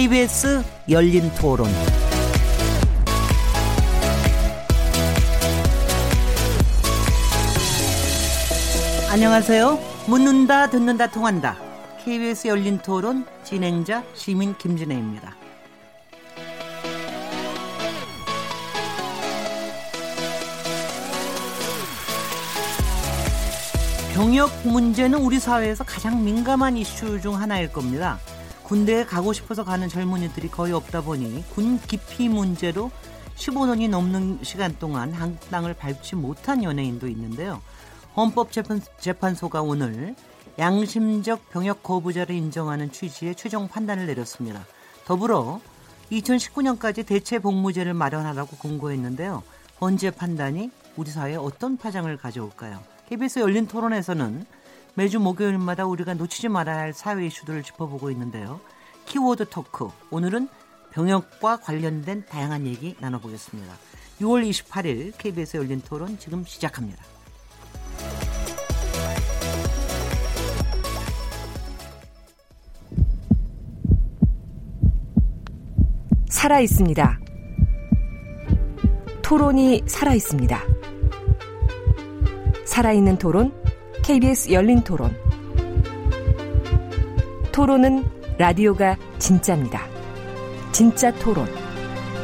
KBS 열린 토론. 안녕하세요. 묻는다, 듣는다, 통한다. KBS 열린 토론 진행자 시민 김진혜입니다. 병역 문제는 우리 사회에서 가장 민감한 이슈 중 하나일 겁니다. 군대에 가고 싶어서 가는 젊은이들이 거의 없다 보니 군 기피 문제로 15년이 넘는 시간 동안 한국 땅을 밟지 못한 연예인도 있는데요. 헌법재판소가 오늘 양심적 병역 거부자를 인정하는 취지의 최종 판단을 내렸습니다. 더불어 2019년까지 대체 복무제를 마련하라고 공고했는데요. 헌재 판단이 우리 사회에 어떤 파장을 가져올까요? KBS 열린 토론에서는 매주 목요일마다 우리가 놓치지 말아야 할 사회 이슈들을 짚어보고 있는데요. 키워드 토크. 오늘은 병역과 관련된 다양한 얘기 나눠보겠습니다. 6월 28일 KBS 열린 토론 지금 시작합니다. 살아 있습니다. 토론이 살아 있습니다. 살아있는 토론, KBS 열린 토론. 토론은 라디오가 진짜입니다. 진짜 토론,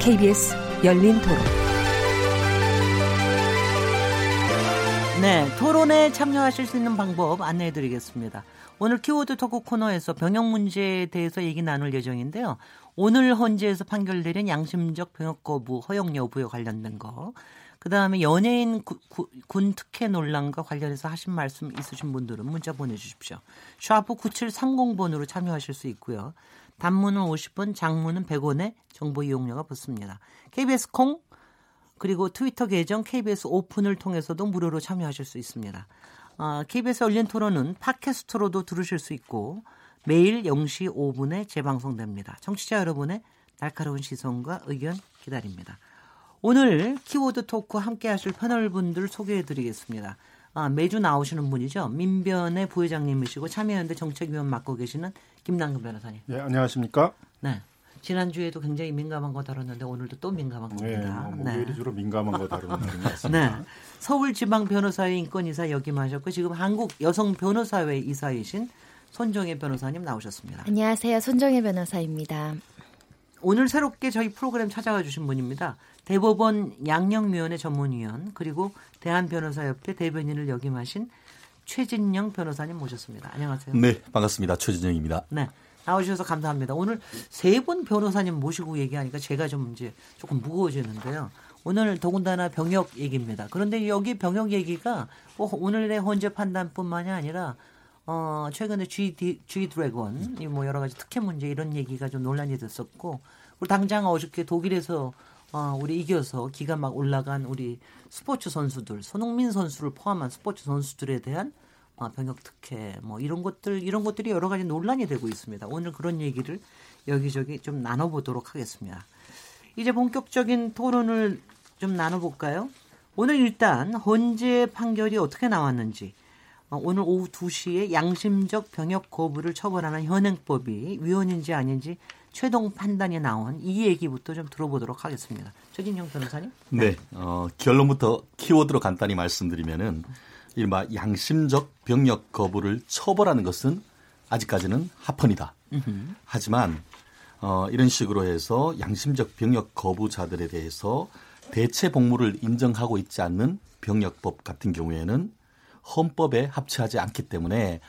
KBS 열린 토론. 네, 토론에 참여하실 수 있는 방법 안내해 드리겠습니다. 오늘 키워드 토크 코너에서 병역 문제에 대해서 얘기 나눌 예정인데요. 오늘 헌재에서 판결 내린 양심적 병역 거부 허용 여부에 관련된 거. 그다음에 연예인 군 특혜 논란과 관련해서 하신 말씀 있으신 분들은 문자 보내주십시오. 샤프 9730번으로 참여하실 수 있고요. 단문은 50원, 장문은 100원에 정보 이용료가 붙습니다. KBS 콩 그리고 트위터 계정 KBS 오픈을 통해서도 무료로 참여하실 수 있습니다. 어, KBS 열린 토론은 팟캐스트로도 들으실 수 있고 매일 0시 5분에 재방송됩니다. 청취자 여러분의 날카로운 시선과 의견 기다립니다. 오늘 키워드 토크 함께 하실 패널 분들 소개해 드리겠습니다. 아, 매주 나오시는 분이죠. 민변의 부회장님이시고 참여연대 정책위원 맡고 계시는 김남근 변호사님. 네, 안녕하십니까? 네. 지난주에도 굉장히 민감한 거 다뤘는데 오늘도 또 민감한 겁니다. 네, 뭐 목요일이 네. 주로 민감한 거 다루는 날인 것 같습니다. 네. 서울지방 변호사회 인권이사 역임하셨고 지금 한국 여성 변호사회 이사이신 손정혜 변호사님 나오셨습니다. 안녕하세요. 손정혜 변호사입니다. 오늘 새롭게 저희 프로그램 찾아와 주신 분입니다. 대법원 양형위원회 전문위원 그리고 대한변호사협회 대변인을 역임하신 최진영 변호사님 모셨습니다. 안녕하세요. 네, 반갑습니다. 최진영입니다. 네. 나오셔서 감사합니다. 오늘 세 분 변호사님 모시고 얘기하니까 제가 좀 이제 조금 무거워지는데요. 오늘 더군다나 병역 얘기입니다. 그런데 여기 병역 얘기가 오늘의 헌재 판단뿐만이 아니라 어 최근에 G G 드래곤 뭐 여러 가지 특혜 문제 이런 얘기가 좀 논란이 됐었고 그리고 당장 어저께 독일에서 어, 우리 이겨서 기가 막 올라간 우리 스포츠 선수들, 손흥민 선수를 포함한 스포츠 선수들에 대한 어, 병역 특혜 뭐 이런 것들 이런 것들이 여러 가지 논란이 되고 있습니다. 오늘 그런 얘기를 여기저기 좀 나눠보도록 하겠습니다. 이제 본격적인 토론을 좀 나눠볼까요? 오늘 일단 헌재 판결이 어떻게 나왔는지 어, 오늘 오후 2시에 양심적 병역 거부를 처벌하는 현행법이 위헌인지 아닌지 최종 판단이 나온 이 얘기부터 좀 들어보도록 하겠습니다. 최진영 변호사님. 네. 네. 어, 결론부터 키워드로 간단히 말씀드리면은 이른바 양심적 병역 거부를 처벌하는 것은 아직까지는 합헌이다. 하지만 어, 이런 식으로 해서 양심적 병역 거부자들에 대해서 대체 복무를 인정하고 있지 않는 병역법 같은 경우에는 헌법에 합치하지 않기 때문에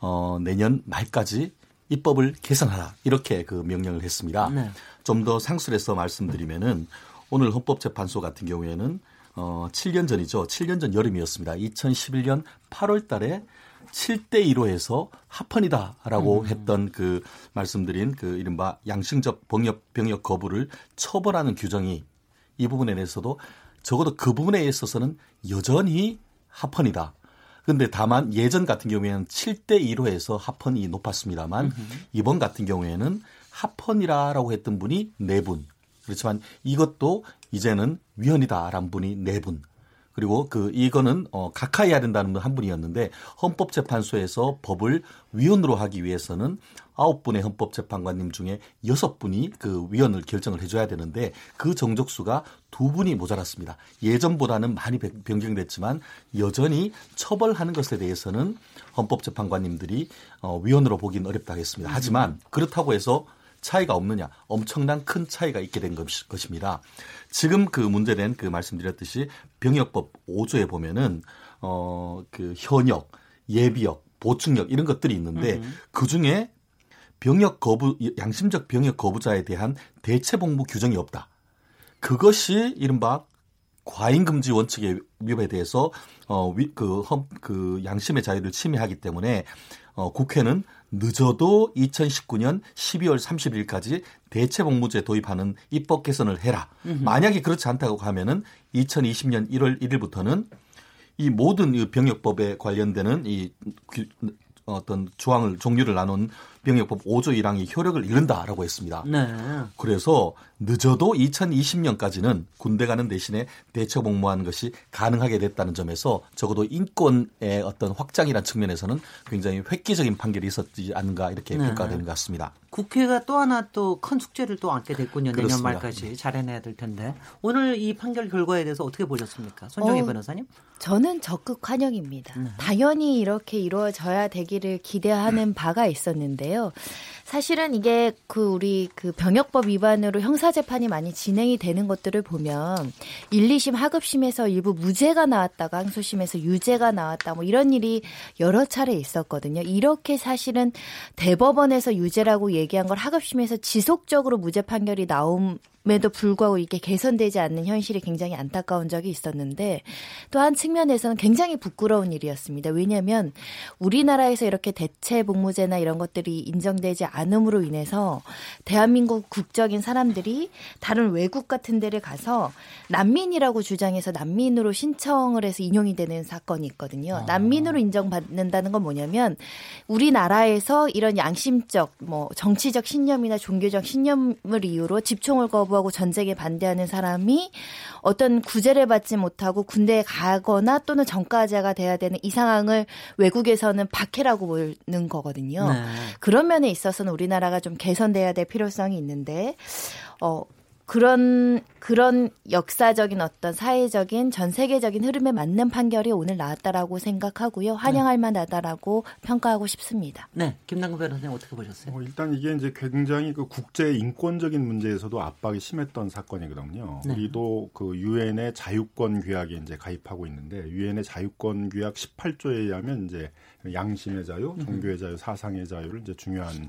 어, 내년 말까지 입법을 개선하라 이렇게 그 명령을 했습니다. 네. 좀더 상술해서 말씀드리면은 오늘 헌법재판소 같은 경우에는 어 7년 전이죠. 7년 전 여름이었습니다. 2011년 8월 달에 7대 1로 해서 합헌이다라고 음. 했던 그 말씀드린 그 이른바 양심적 병역 병역 거부를 처벌하는 규정이 이 부분에 대해서도 적어도 그 부분에 있어서는 여전히 합헌이다. 근데 다만 예전 같은 경우에는 7대 2로 해서 합헌이 높았습니다만 음흠. 이번 같은 경우에는 합헌이라라고 했던 분이 4분. 그렇지만 이것도 이제는 위헌이다라는 분이 4분. 그리고 그 이거는 어 각하해야 된다는 한 분이었는데 헌법재판소에서 법을 위원으로 하기 위해서는 아홉 분의 헌법재판관님 중에 여섯 분이 그 위원을 결정을 해줘야 되는데 그 정족수가 두 분이 모자랐습니다. 예전보다는 많이 변경됐지만 여전히 처벌하는 것에 대해서는 헌법재판관님들이 어 위원으로 보기는 어렵다 하겠습니다. 하지만 그렇다고 해서 차이가 없느냐? 엄청난 큰 차이가 있게 된 것입니다. 지금 그 문제된 그 말씀드렸듯이 병역법 5조에 보면은 어 그 현역, 예비역, 보충역 이런 것들이 있는데 음. 그 중에 병역 거부 양심적 병역 거부자에 대한 대체 복무 규정이 없다. 그것이 이른바 과잉 금지 원칙의 위법에 대해서 어그그 그 양심의 자유를 침해하기 때문에 어 국회는 늦어도 2019년 12월 30일까지 대체 복무제 도입하는 입법 개선을 해라. 음흠. 만약에 그렇지 않다고 하면은 2020년 1월 1일부터는 이 모든 병역법에 관련되는 이 어떤 조항을 종류를 나눈 병역법 5조 1항이 효력을 잃는다라고 했습니다. 네. 그래서 늦어도 2020년까지는 군대 가는 대신에 대처 복무하는 것이 가능하게 됐다는 점에서 적어도 인권의 어떤 확장이라는 측면에서는 굉장히 획기적인 판결이 있었지 않은가 이렇게 네. 평가가 되는 것 같습니다. 국회가 또 하나 또 큰 숙제를 또 안게 됐군요. 내년 그렇습니다. 말까지 잘 해내야 될 텐데 오늘 이 판결 결과에 대해서 어떻게 보셨습니까? 손정희 어, 변호사님? 저는 적극 환영입니다. 네. 당연히 이렇게 이루어져야 되기를 기대하는 바가 있었는데 요. 사실은 이게 그 우리 그 병역법 위반으로 형사 재판이 많이 진행이 되는 것들을 보면 1, 2심 하급심에서 일부 무죄가 나왔다가 항소심에서 유죄가 나왔다 뭐 이런 일이 여러 차례 있었거든요. 이렇게 사실은 대법원에서 유죄라고 얘기한 걸 하급심에서 지속적으로 무죄 판결이 나옴 에도 불구하고 이게 개선되지 않는 현실이 굉장히 안타까운 적이 있었는데 또 한 측면에서는 굉장히 부끄러운 일이었습니다. 왜냐하면 우리나라에서 이렇게 대체 복무제나 이런 것들이 인정되지 않 음으로 인해서 대한민국 국적인 사람들이 다른 외국 같은 데를 가서 난민이라고 주장해서 난민으로 신청을 해서 인용이 되는 사건이 있거든요. 아. 난민으로 인정받는다는 건 뭐냐면 우리나라에서 이런 양심적 뭐 정치적 신념이나 종교적 신념을 이유로 집총을 거부 거부하고 전쟁에 반대하는 사람이 어떤 구제를 받지 못하고 군대에 가거나 또는 전과자가 돼야 되는 이 상황을 외국에서는 박해라고 보는 거거든요. 네. 그런 면에 있어서는 우리나라가 좀 개선돼야 될 필요성이 있는데 어 그런 그런 역사적인 어떤 사회적인 전 세계적인 흐름에 맞는 판결이 오늘 나왔다라고 생각하고요. 환영할 네. 만하다라고 평가하고 싶습니다. 네, 김남국 변호사님 어떻게 보셨어요? 어, 일단 이게 이제 굉장히 그 국제 인권적인 문제에서도 압박이 심했던 사건이거든요. 네. 우리도 그 유엔의 자유권 규약에 이제 가입하고 있는데 유엔의 자유권 규약 18조에 의하면 이제 양심의 자유, 종교의 자유, 사상의 자유를 이제 중요한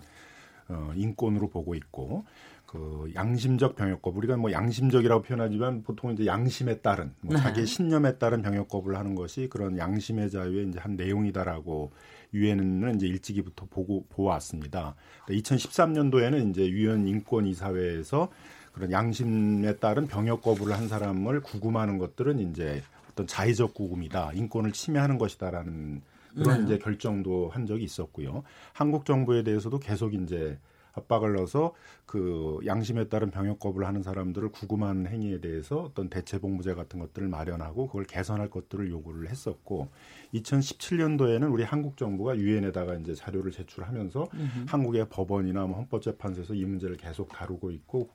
어, 인권으로 보고 있고 그 양심적 병역법 우리가 뭐 양심적이라고 표현하지만 보통 이제 양심에 따른 뭐 네. 자기 신념에 따른 병역법을 하는 것이 그런 양심의 자유의 이제 한 내용이다라고 유엔은 이제 일찍이부터 보고 보았습니다. 2013년도에는 이제 유엔 인권 이사회에서 그런 양심에 따른 병역 거부를 한 사람을 구금하는 것들은 이제 어떤 자의적 구금이다, 인권을 침해하는 것이다라는 그런 네. 이제 결정도 한 적이 있었고요. 한국 정부에 대해서도 계속 이제 압박을 넣어서 그 양심에 따른 병역 거부를 하는 사람들을 구금한 행위에 대해서 어떤 대체 복무제 같은 것들을 마련하고 그걸 개선할 것들을 요구를 했었고 2017년도에는 우리 한국 정부가 유엔에다가 이제 자료를 제출하면서 음흠. 한국의 법원이나 뭐 헌법재판소에서 이 문제를 계속 다루고 있고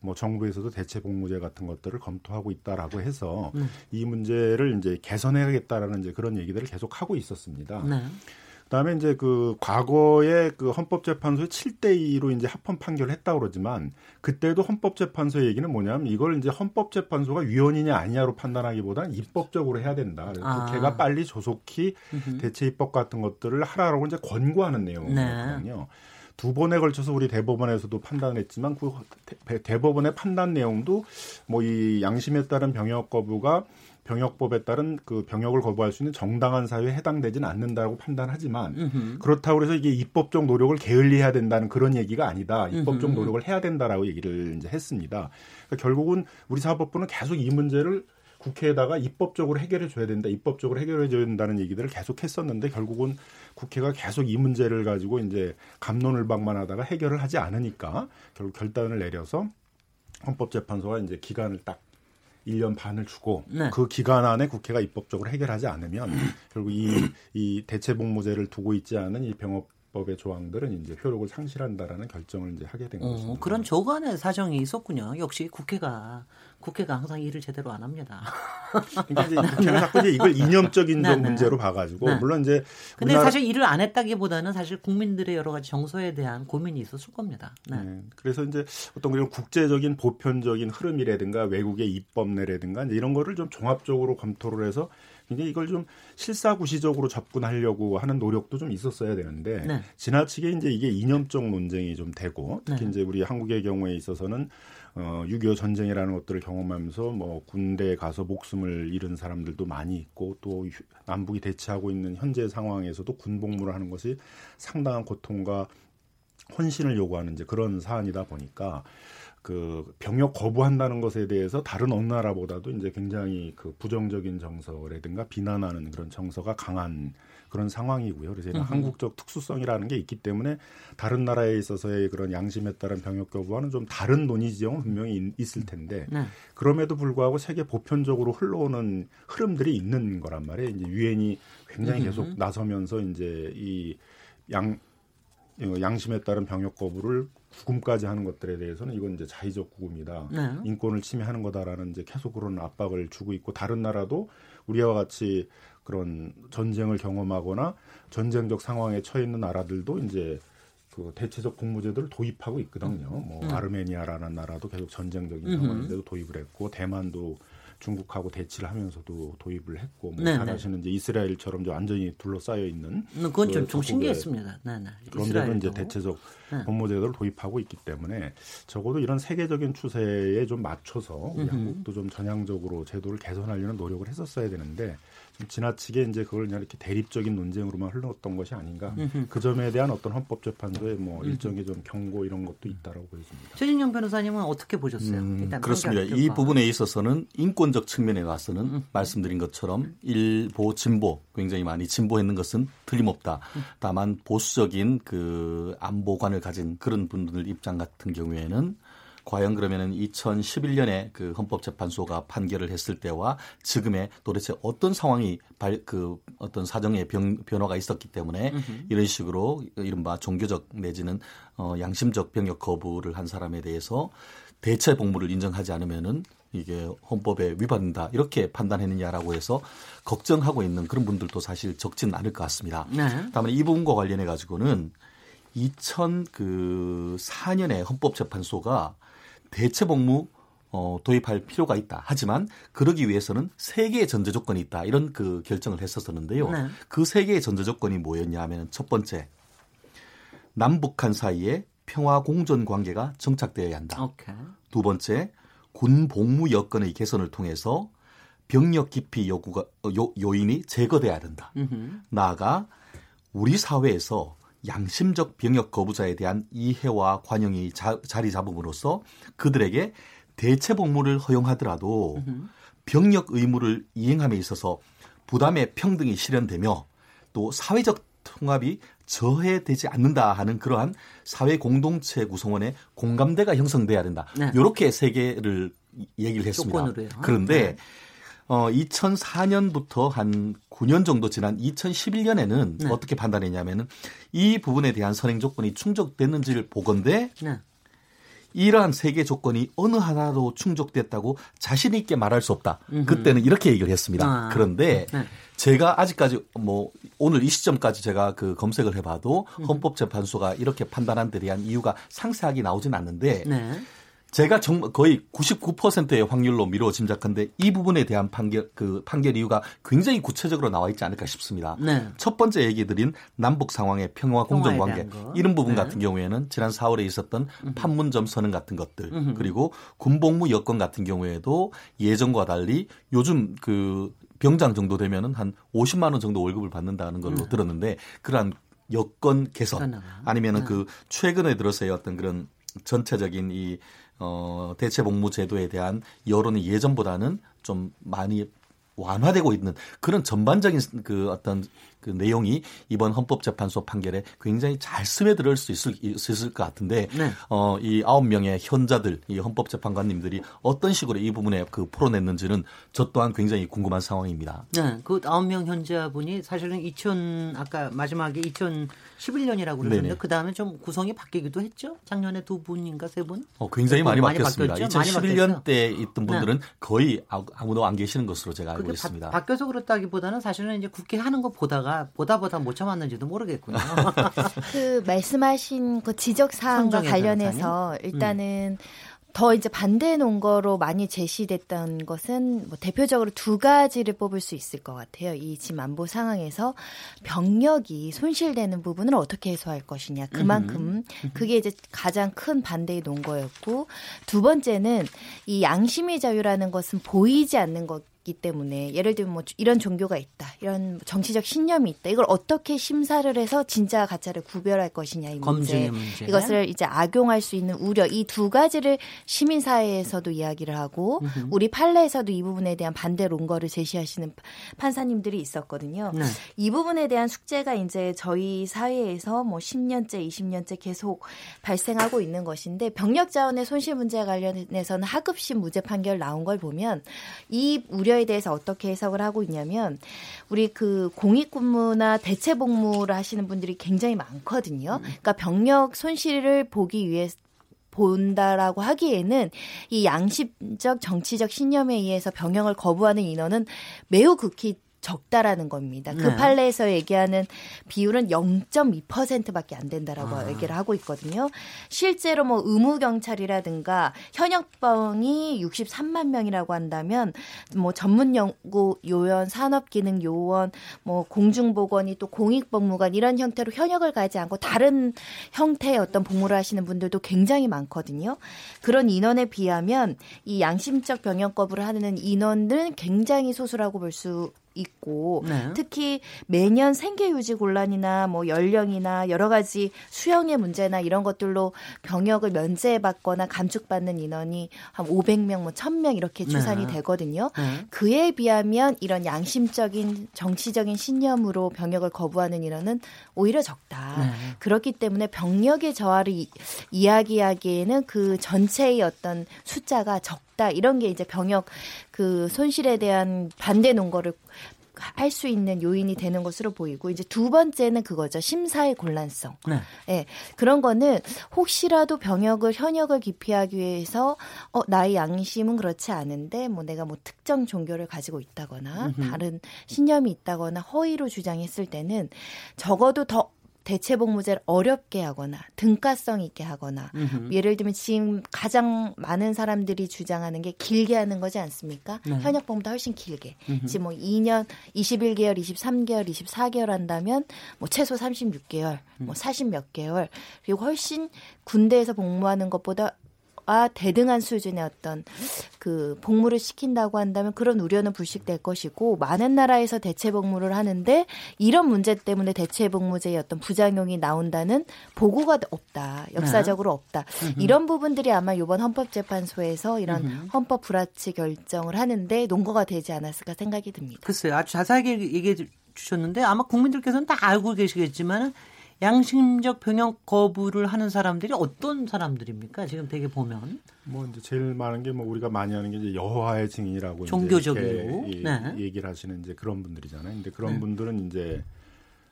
뭐 정부에서도 대체 복무제 같은 것들을 검토하고 있다라고 해서 음. 이 문제를 이제 개선해야겠다라는 이제 그런 얘기들을 계속 하고 있었습니다. 네. 그다음에 이제 그 과거에 그 헌법재판소에 7대 2로 이제 합헌 판결을 했다고 그러지만 그때도 헌법재판소의 얘기는 뭐냐면 이걸 이제 헌법재판소가 위헌이냐 아니냐로 판단하기보다는 입법적으로 해야 된다. 아. 국회가 빨리 조속히 대체 입법 같은 것들을 하라고 이제 권고하는 내용이거든요. 네. 두 번에 걸쳐서 우리 대법원에서도 판단을 했지만 그 대법원의 판단 내용도 뭐 이 양심에 따른 병역 거부가 병역법에 따른 그 병역을 거부할 수 있는 정당한 사유에 해당되지는 않는다고 판단하지만 음흠. 그렇다고 해서 이게 입법적 노력을 게을리해야 된다는 그런 얘기가 아니다. 입법적 음흠. 노력을 해야 된다라고 얘기를 이제 했습니다. 그러니까 결국은 우리 사법부는 계속 이 문제를 국회에다가 입법적으로 해결해 줘야 된다. 입법적으로 해결해 줘야 된다는 얘기들을 계속 했었는데 결국은 국회가 계속 이 문제를 가지고 이제 감론을박만 하다가 해결을 하지 않으니까 결국 결단을 내려서 헌법재판소가 이제 기간을 딱 1년 반을 주고 네. 그 기간 안에 국회가 입법적으로 해결하지 않으면 결국 이, 이 대체복무제를 두고 있지 않은 이 병업 법의 조항들은 이제 효력을 상실한다라는 결정을 이제 하게 된 어, 것입니다. 그런 조간의 사정이 있었군요. 역시 국회가 국회가 항상 일을 제대로 안 합니다. 그러니까 이제 국회는 자꾸 이제 이걸 이념적인 네, 네. 문제로 봐가지고 네. 물론 이제 근데 우리나라... 사실 일을 안 했다기보다는 사실 국민들의 여러 가지 정서에 대한 고민이 있었을 겁니다. 네. 네. 그래서 이제 어떤 그런 국제적인 보편적인 흐름이라든가 외국의 입법례라든가 이런 거를 좀 종합적으로 검토를 해서 굉장히 이걸 좀 실사구시적으로 접근하려고 하는 노력도 좀 있었어야 되는데 네. 지나치게 이제 이게 이념적 논쟁이 좀 되고 특히 네. 이제 우리 한국의 경우에 있어서는 어, 6.25 전쟁이라는 것들을 경험하면서 뭐 군대에 가서 목숨을 잃은 사람들도 많이 있고 또 남북이 대치하고 있는 현재 상황에서도 군복무를 하는 것이 상당한 고통과 헌신을 요구하는 이제 그런 사안이다 보니까 그 병역 거부한다는 것에 대해서 다른 어느 나라보다도 이제 굉장히 그 부정적인 정서라든가 비난하는 그런 정서가 강한 그런 상황이고요. 그래서 이런 한국적 특수성이라는 게 있기 때문에 다른 나라에 있어서의 그런 양심에 따른 병역 거부와는 좀 다른 논의 지형은 분명히 있을 텐데 네. 그럼에도 불구하고 세계 보편적으로 흘러오는 흐름들이 있는 거란 말이에요. 이제 유엔이 굉장히 계속 나서면서 이제 이양 어, 양심에 따른 병역 거부를 구금까지 하는 것들에 대해서는 이건 이제 자의적 구금이다. 네. 인권을 침해하는 거다라는 이제 계속 그런 압박을 주고 있고 다른 나라도 우리와 같이 그런 전쟁을 경험하거나 전쟁적 상황에 처해 있는 나라들도 이제 그 대체적 복무제도를 도입하고 있거든요. 뭐 음. 아르메니아라는 나라도 계속 전쟁적인 상황인데도 도입을 했고 대만도 중국하고 대치를 하면서도 도입을 했고 뭐 네, 잘 네. 아시는 이제 이스라엘처럼 이제 완전히 둘러싸여 있는 음, 그건 좀, 좀 신기했습니다. 네, 네. 그런데도 이제 대체적 네. 법무제도를 도입하고 있기 때문에 적어도 이런 세계적인 추세에 좀 맞춰서 우리 음흠. 한국도 좀 전향적으로 제도를 개선하려는 노력을 했었어야 되는데 좀 지나치게 이제 그걸 그냥 이렇게 대립적인 논쟁으로만 흘렀던 것이 아닌가. 음흠. 그 점에 대한 어떤 헌법재판소의 뭐 일정의 좀 경고 이런 것도 있다라고 보여집니다. 최진영 변호사님은 어떻게 보셨어요? 음, 그렇습니다. 이 부분에 있어서는 인권적 측면에 와서는 음. 말씀드린 것처럼 일보 진보 굉장히 많이 진보했는 것은 틀림없다. 음. 다만 보수적인 그 안보관을 가진 그런 분들 입장 같은 경우에는 과연 그러면은 2011년에 그 헌법재판소가 판결을 했을 때와 지금의 도대체 어떤 상황이 발, 그 어떤 사정의 변, 변화가 있었기 때문에 으흠. 이런 식으로 이른바 종교적 내지는 어, 양심적 병역 거부를 한 사람에 대해서 대체 복무를 인정하지 않으면은 이게 헌법에 위반된다 이렇게 판단했느냐라고 해서 걱정하고 있는 그런 분들도 사실 적지는 않을 것 같습니다. 네. 다만 이 부분과 관련해 가지고는 2004년에 헌법재판소가 대체 복무 어, 도입할 필요가 있다. 하지만 그러기 위해서는 세 개의 전제 조건이 있다. 이런 그 결정을 했었었는데요. 네. 그세 개의 전제 조건이 뭐였냐 하면 첫 번째 남북한 사이에 평화 공존 관계가 정착되어야 한다. 오케이. 두 번째 군 복무 여건의 개선을 통해서 병력 기피 요구가 요, 요인이 제거돼야 된다. 음흠. 나아가 우리 사회에서 양심적 병역 거부자에 대한 이해와 관용이 자, 자리 잡음으로써 그들에게 대체 복무를 허용하더라도 병역 의무를 이행함에 있어서 부담의 평등이 실현되며 또 사회적 통합이 저해되지 않는다 하는 그러한 사회 공동체 구성원의 공감대가 형성돼야 된다. 네. 이렇게 세 개를 얘기를 했습니다. 그런데 네. 어, 2004년부터 한 9년 정도 지난 2011년에는 네. 어떻게 판단했냐면은 이 부분에 대한 선행 조건이 충족됐는지를 보건데 네. 이러한 세계 조건이 어느 하나도 충족됐다고 자신 있게 말할 수 없다. 음흠. 그때는 이렇게 얘기를 했습니다. 아. 그런데 네. 제가 아직까지 뭐 오늘 이 시점까지 제가 그 검색을 해봐도 헌법재판소가 이렇게 판단한 데 대한 이유가 상세하게 나오진 않는데 네. 제가 정말 거의 99%의 확률로 미뤄 짐작한데 이 부분에 대한 판결 그 판결 이유가 굉장히 구체적으로 나와 있지 않을까 싶습니다. 네. 첫 번째 얘기 드린 남북 상황의 평화 공정 관계 이런 부분 네. 같은 경우에는 지난 4월에 있었던 판문점 선언 같은 것들 음흠. 그리고 군복무 여건 같은 경우에도 예전과 달리 요즘 그 병장 정도 되면은 한 50만 원 정도 월급을 받는다는 걸로 음. 들었는데 그러한 여건 개선 아니면은 네. 그 최근에 들어서의 어떤 그런 전체적인 이 어, 대체 복무 제도에 대한 여론이 예전보다는 좀 많이 완화되고 있는 그런 전반적인 그 어떤 그 내용이 이번 헌법재판소 판결에 굉장히 잘 스며들 수 있을, 있을 것 같은데 네. 어, 이 아홉 명의 현자들, 이 헌법재판관님들이 어떤 식으로 이 부분에 그 풀어냈는지는 저 또한 굉장히 궁금한 상황입니다. 네, 그 아홉 명 현자분이 사실은 2000 아까 마지막에 2011년이라고 그러는데 그 다음에 좀 구성이 바뀌기도 했죠. 작년에 두 분인가 세 분? 어, 굉장히 많이, 많이 바뀌었습니다. 바뀌었죠? 2011년 때 있던 분들은 네. 거의 아무도 안 계시는 것으로 제가 알고 있습니다. 바, 뀌어서 그렇다기보다는 사실은 이제 국회 하는 거 보다가 보다 보다 못 참았는지도 모르겠군요. 그 말씀하신 그 지적 사항과 관련해서 변호사님? 일단은 음. 더 이제 반대 논거로 많이 제시됐던 것은 뭐 대표적으로 두 가지를 뽑을 수 있을 것 같아요. 이 지금 안보 상황에서 병력이 손실되는 부분을 어떻게 해소할 것이냐. 그만큼 그게 이제 가장 큰 반대의 논거였고 두 번째는 이 양심의 자유라는 것은 보이지 않는 것 있기 때문에 예를 들면 뭐 이런 종교가 있다, 이런 정치적 신념이 있다. 이걸 어떻게 심사를 해서 진짜 가짜를 구별할 것이냐 이 문제. 문제. 이것을 이제 악용할 수 있는 우려 이 두 가지를 시민 사회에서도 이야기를 하고 으흠. 우리 판례에서도 이 부분에 대한 반대 논거를 제시하시는 판사님들이 있었거든요. 네. 이 부분에 대한 숙제가 이제 저희 사회에서 뭐 10년째, 20년째 계속 발생하고 있는 것인데 병력 자원의 손실 문제 관련해서는 하급심 무죄 판결 나온 걸 보면 이 우려 우려에 대해서 어떻게 해석을 하고 있냐면 우리 그 공익근무나 대체복무를 하시는 분들이 굉장히 많거든요. 그러니까 병력 손실을 보기 위해 본다라고 하기에는 이 양심적 정치적 신념에 의해서 병역을 거부하는 인원은 매우 극히 적다라는 겁니다. 그 네. 판례에서 얘기하는 비율은 0.2%밖에 안 된다라고 아. 얘기를 하고 있거든요. 실제로 뭐 의무 경찰이라든가 현역병이 63만 명이라고 한다면 뭐 전문 연구 요원, 산업 기능 요원, 뭐 공중 보건이 또 공익 복무관 이런 형태로 현역을 가지 않고 다른 형태의 어떤 복무를 하시는 분들도 굉장히 많거든요. 그런 인원에 비하면 이 양심적 병역 거부를 하는 인원은 굉장히 소수라고 볼수 있고 네. 특히 매년 생계 유지 곤란이나 뭐 연령이나 여러 가지 수영의 문제나 이런 것들로 병역을 면제해 받거나 감축받는 인원이 한 500명 뭐 1000명 이렇게 네. 추산이 네. 되거든요. 네. 그에 비하면 이런 양심적인 정치적인 신념으로 병역을 거부하는 인원은 오히려 적다. 네. 그렇기 때문에 병력의 저하를 이, 이야기하기에는 그 전체의 어떤 숫자가 적 있다 이런 게 이제 병역 그 손실에 대한 반대 논거를 할 수 있는 요인이 되는 것으로 보이고 이제 두 번째는 그거죠 심사의 곤란성. 네. 네. 그런 거는 혹시라도 병역을 현역을 기피하기 위해서 어 나의 양심은 그렇지 않은데 뭐 내가 뭐 특정 종교를 가지고 있다거나 음흠. 다른 신념이 있다거나 허위로 주장했을 때는 적어도 더 대체복무제를 어렵게 하거나 등가성 있게 하거나 음흠. 예를 들면 지금 가장 많은 사람들이 주장하는 게 길게 하는 거지 않습니까? 네. 현역보험보다 훨씬 길게. 음흠. 지금 뭐 2년, 21개월, 23개월, 24개월 한다면 뭐 최소 36개월, 뭐 40몇 음. 개월 그리고 훨씬 군대에서 복무하는 것보다 아 대등한 수준의 어떤 그 복무를 시킨다고 한다면 그런 우려는 불식될 것이고 많은 나라에서 대체 복무를 하는데 이런 문제 때문에 대체 복무제의 어떤 부작용이 나온다는 보고가 없다 역사적으로 네. 없다 이런 부분들이 아마 이번 헌법재판소에서 이런. 헌법 불합치 결정을 하는데 논거가 되지 않았을까 생각이 듭니다. 글쎄요 아주 자세하게 얘기해 주셨는데 아마 국민들께서는 다 알고 계시겠지만 양심적 병역 거부를 하는 사람들이 어떤 사람들입니까? 지금 되게 보면 뭐 이제 제일 많은 게 뭐 우리가 많이 하는 게 이제 여호와의 증인이라고 종교적으로 이제 네. 얘기를 하시는 이제 그런 분들이잖아요. 근데 그런 네. 분들은 이제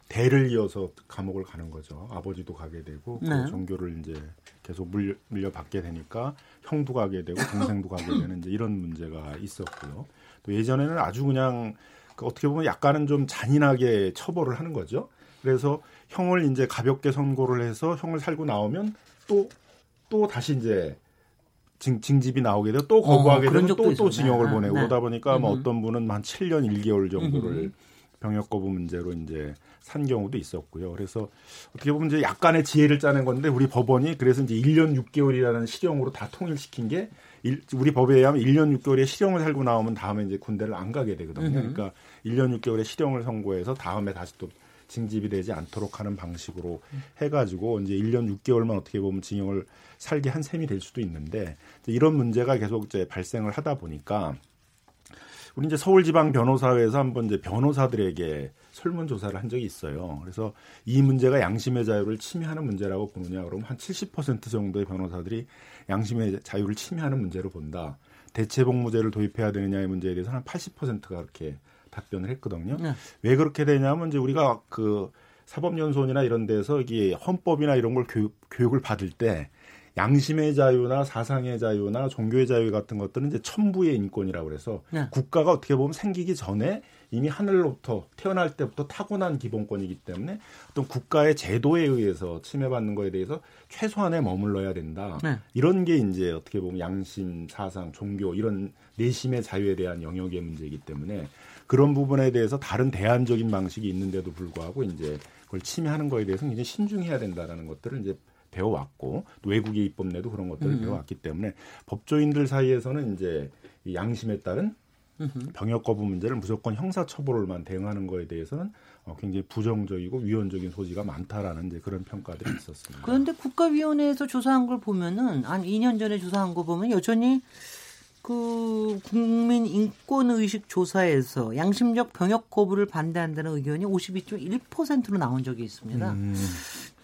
대를 이어서 감옥을 가는 거죠. 아버지도 가게 되고 그 네. 그 종교를 이제 계속 물려, 물려받게 되니까 형도 가게 되고 동생도 가게 되는 이제 이런 문제가 있었고요. 또 예전에는 아주 그냥 그 어떻게 보면 약간은 좀 잔인하게 처벌을 하는 거죠. 그래서 형을 이제 가볍게 선고를 해서 형을 살고 나오면 또 또 다시 이제 징, 징집이 나오게 되고 또 거부하게 어, 되면 또또 징역을 네. 보내고 네. 그러다 보니까 뭐 어떤 분은 한 7년 1개월 정도를 병역 거부 문제로 이제 산 경우도 있었고요. 그래서 어떻게 보면 이제 약간의 지혜를 짜낸 건데 우리 법원이 그래서 이제 1년 6개월이라는 실형으로 다 통일시킨 게 일, 우리 법에 의하면 1년 6개월의 실형을 살고 나오면 다음에 이제 군대를 안 가게 되거든요. 그러니까 1년 6개월의 실형을 선고해서 다음에 다시 또 징집이 되지 않도록 하는 방식으로 해가지고 이제 1년 6개월만 어떻게 보면 징역을 살게 한 셈이 될 수도 있는데 이런 문제가 계속 이제 발생을 하다 보니까 우리 이제 서울지방 변호사회에서 한번 이제 변호사들에게 설문 조사를 한 적이 있어요. 그래서 이 문제가 양심의 자유를 침해하는 문제라고 보느냐 그러면 한 70% 정도의 변호사들이 양심의 자유를 침해하는 문제로 본다. 대체복무제를 도입해야 되느냐의 문제에 대해서 한 80%가 그렇게 답변을 했거든요. 네. 왜 그렇게 되냐면 이제 우리가 그 사법연수원이나 이런 데서 이게 헌법이나 이런 걸 교육, 교육을 받을 때 양심의 자유나 사상의 자유나 종교의 자유 같은 것들은 이제 천부의 인권이라고 그래서 네. 국가가 어떻게 보면 생기기 전에 이미 하늘로부터 태어날 때부터 타고난 기본권이기 때문에 어떤 국가의 제도에 의해서 침해받는 거에 대해서 최소한에 머물러야 된다. 네. 이런 게 이제 어떻게 보면 양심, 사상, 종교 이런 내심의 자유에 대한 영역의 문제이기 때문에 그런 부분에 대해서 다른 대안적인 방식이 있는데도 불구하고 이제 그걸 침해하는 거에 대해서 굉장히 신중해야 된다라는 것들을 이제 배워왔고 또 외국의 입법내도 그런 것들을 음. 배워왔기 때문에 법조인들 사이에서는 이제 이 양심에 따른 병역 거부 문제를 무조건 형사 처벌로만 대응하는 거에 대해서는 어, 굉장히 부정적이고 위헌적인 소지가 많다라는 이제 그런 평가들이 있었습니다. 그런데 국가위원회에서 조사한 걸 보면은 한 2년 전에 조사한 거 보면 여전히 그 국민 인권 의식 조사에서 양심적 병역 거부를 반대한다는 의견이 52.1%로 나온 적이 있습니다. 음.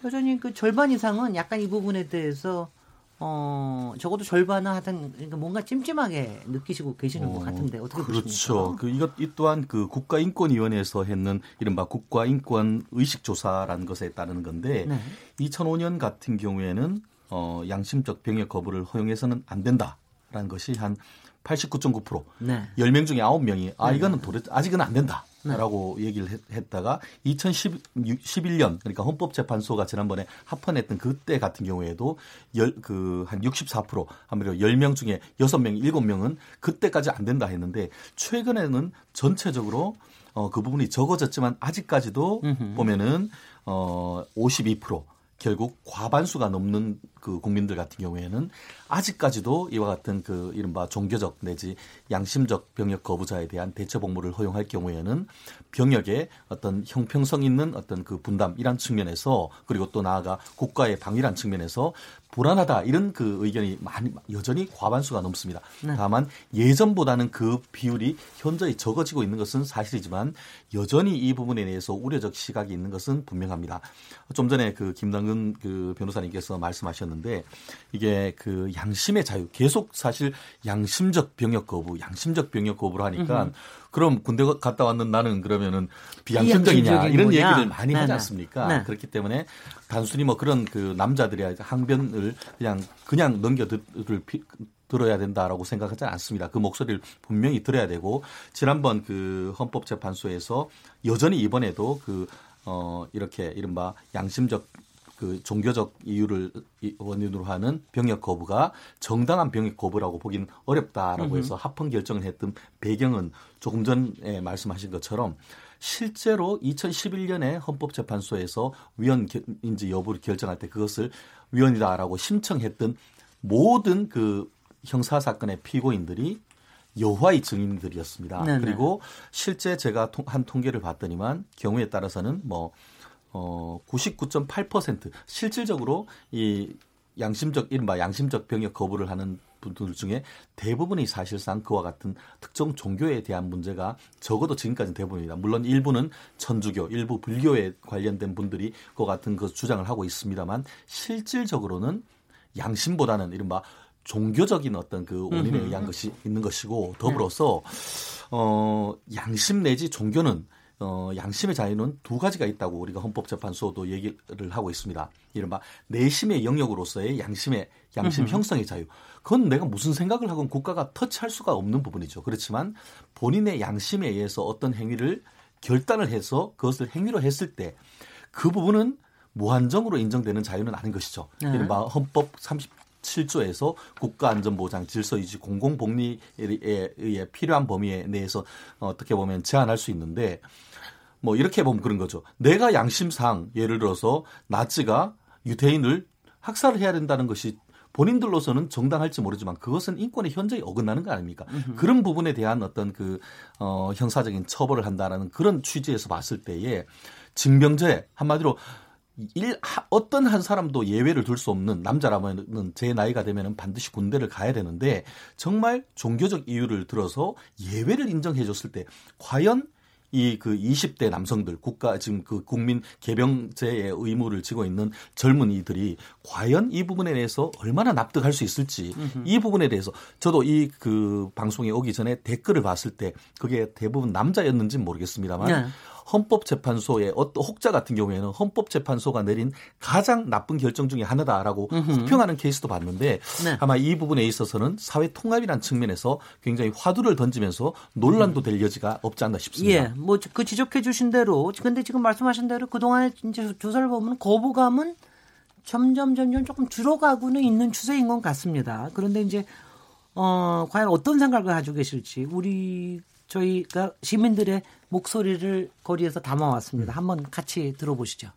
여전히 그 절반 이상은 약간 이 부분에 대해서 어 적어도 절반은 하여튼 그러니까 뭔가 찜찜하게 느끼시고 계시는 어, 것 같은데 어떻게 그렇죠. 보십니까? 그 이것 이 또한 그 국가인권위원회에서 했는 이른바 국가인권 의식 조사라는 것에 따르는 건데 네. 2005년 같은 경우에는 어 양심적 병역 거부를 허용해서는 안 된다. 라는 것이 한 89.9%. 네. 10명 중에 9명이 아 네. 이거는 도대 아직은 안 된다. 네. 라고 얘기를 했, 다가 2011년 그러니까 헌법재판소가 지난번에 합헌했던 그때 같은 경우에도 그한 64% 아무래도 10명 중에 6명, 7명은 그때까지 안 된다 했는데 최근에는 전체적으로 어, 그 부분이 적어졌지만 아직까지도 음흠. 보면은 어, 52% 결국 과반수가 넘는 그 국민들 같은 경우에는 아직까지도 이와 같은 그 이른바 종교적 내지 양심적 병역 거부자에 대한 대체 복무를 허용할 경우에는 병역의 어떤 형평성 있는 어떤 그 분담 이란 측면에서 그리고 또 나아가 국가의 방위란 측면에서 불안하다 이런 그 의견이 많이 여전히 과반수가 넘습니다. 네. 다만 예전보다는 그 비율이 현저히 적어지고 있는 것은 사실이지만 여전히 이 부분에 대해서 우려적 시각이 있는 것은 분명합니다. 좀 전에 그 김당근 그 변호사님께서 말씀하셨는데 이게 그 양심의 자유 계속 사실 양심적 병역 거부, 양심적 병역 거부를 하니까 음흠. 그럼 군대 갔다 왔는 나는 그러면은 비양심적이냐 이런 뭐냐? 얘기를 많이 네네. 하지 않습니까? 네. 그렇기 때문에 단순히 뭐 그런 그 남자들이 항변을 그냥 그냥 넘겨 들을 들어야 된다라고 생각하지 않습니다. 그 목소리를 분명히 들어야 되고 지난번 그 헌법재판소에서 여전히 이번에도 그 어, 이렇게 이른바 양심적 그 종교적 이유를 원인으로 하는 병역 거부가 정당한 병역 거부라고 보기는 어렵다라고 해서 합헌 결정을 했던 배경은 조금 전에 말씀하신 것처럼 실제로 2011년에 헌법재판소에서 위헌인지 여부를 결정할 때 그것을 위헌이다라고 심청했던 모든 그 형사 사건의 피고인들이 여호와의 증인들이었습니다. 네네. 그리고 실제 제가 한 통계를 봤더니만 경우에 따라서는 뭐 어, 99.8% 실질적으로 이 양심적 이른바 양심적 병역 거부를 하는 분들 중에 대부분이 사실상 그와 같은 특정 종교에 대한 문제가 적어도 지금까지 대부분입니다. 물론 일부는 천주교, 일부 불교에 관련된 분들이 그와 같은 그 주장을 하고 있습니다만 실질적으로는 양심보다는 이른바 종교적인 어떤 그 원인에 의한 것이 있는 것이고 더불어서 어 양심 내지 종교는 어, 양심의 자유는 두 가지가 있다고 우리가 헌법재판소도 얘기를 하고 있습니다. 이른바 내심의 영역으로서의 양심의 양심 형성의 자유. 그건 내가 무슨 생각을 하건 국가가 터치할 수가 없는 부분이죠. 그렇지만 본인의 양심에 의해서 어떤 행위를 결단을 해서 그것을 행위로 했을 때 그 부분은 무한정으로 인정되는 자유는 아닌 것이죠. 네. 이른바 헌법 30 7조에서 국가안전보장, 질서유지, 공공복리에 의해 필요한 범위 내에서 어떻게 보면 제한할 수 있는데 뭐 이렇게 보면 그런 거죠. 내가 양심상 예를 들어서 나치가 유태인을 학살을 해야 된다는 것이 본인들로서는 정당할지 모르지만 그것은 인권에 현저히 어긋나는 거 아닙니까? 으흠. 그런 부분에 대한 어떤 그 어, 형사적인 처벌을 한다라는 그런 취지에서 봤을 때에 징병제 한마디로 일 어떤 한 사람도 예외를 둘 수 없는 남자라면은 제 나이가 되면은 반드시 군대를 가야 되는데 정말 종교적 이유를 들어서 예외를 인정해 줬을 때 과연 이그 20대 남성들 국가 지금 그 국민 개병제의 의무를 지고 있는 젊은이들이 과연 이 부분에 대해서 얼마나 납득할 수 있을지. 이 부분에 대해서 저도 이 그 방송에 오기 전에 댓글을 봤을 때 그게 대부분 남자였는지는 모르겠습니다만 네. 헌법재판소의 어떤 혹자 같은 경우에는 헌법재판소가 내린 가장 나쁜 결정 중의 하나다라고 호평하는 케이스도 봤는데 네. 아마 이 부분에 있어서는 사회 통합이라는 측면에서 굉장히 화두를 던지면서 논란도 될 여지가 없지 않나 싶습니다. 예, 뭐 그 지적해 주신 대로 근데 지금 말씀하신 대로 그동안에 이제 조사를 보면 거부감은 점점 점점 조금 줄어가고는 있는 추세인 것 같습니다. 그런데 이제 어 과연 어떤 생각을 가지고 계실지 우리 저희가 시민들의 목소리를 거리에서 담아왔습니다. 한번 같이 들어보시죠.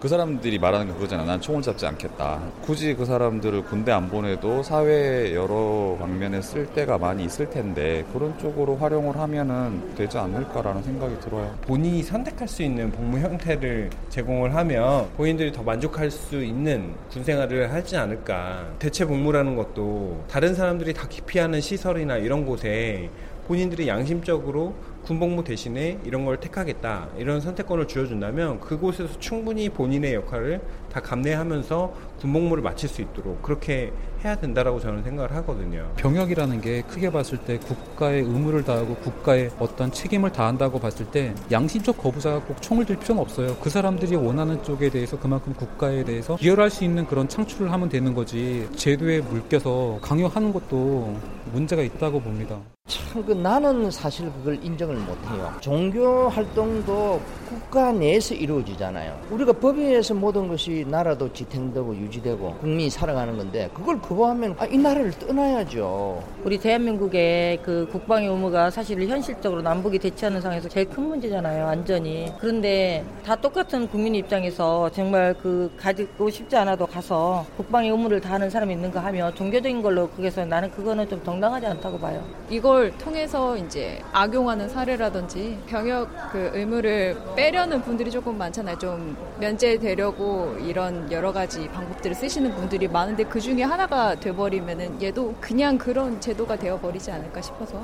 그 사람들이 말하는 게 그거잖아. 난 총을 잡지 않겠다. 굳이 그 사람들을 군대 안 보내도 사회 여러 방면에 쓸 때가 많이 있을 텐데 그런 쪽으로 활용을 하면은 되지 않을까라는 생각이 들어요. 본인이 선택할 수 있는 복무 형태를 제공을 하면 본인들이 더 만족할 수 있는 군 생활을 하지 않을까. 대체 복무라는 것도 다른 사람들이 다 기피하는 시설이나 이런 곳에 본인들이 양심적으로 군복무 대신에 이런 걸 택하겠다 이런 선택권을 주어준다면 그곳에서 충분히 본인의 역할을 다 감내하면서 군복무를 마칠 수 있도록 그렇게 해야 된다라고 저는 생각을 하거든요. 병역이라는 게 크게 봤을 때 국가의 의무를 다하고 국가의 어떤 책임을 다한다고 봤을 때 양심적 거부자가 꼭 총을 들 필요는 없어요. 그 사람들이 원하는 쪽에 대해서 그만큼 국가에 대해서 기여할 수 있는 그런 창출을 하면 되는 거지 제도에 물껴서 강요하는 것도 문제가 있다고 봅니다. 참, 그 나는 사실 그걸 인정을 못해요. 종교 활동도 국가 내에서 이루어지잖아요. 우리가 법에 의해서 모든 것이 나라도 지탱되고 유지되고 국민이 살아가는 건데 그걸 거부하면 아, 이 나라를 떠나야죠. 우리 대한민국의 그 국방의 의무가 사실 현실적으로 남북이 대치하는 상에서 제일 큰 문제잖아요. 안전이. 그런데 다 똑같은 국민 입장에서 정말 그 가지고 싶지 않아도 가서 국방의 의무를 다하는 사람이 있는가 하면 종교적인 걸로 그게서 나는 그거는 좀 정당하지 않다고 봐요. 이걸 통해서 이제 악용하는 사례라든지 병역 그 의무를 빼려는 분들이 조금 많잖아요. 좀 면제되려고 이런 여러 가지 방법들을 쓰시는 분들이 많은데 그 중에 하나가 돼버리면은 얘도 그냥 그런 제도가 되어버리지 않을까 싶어서.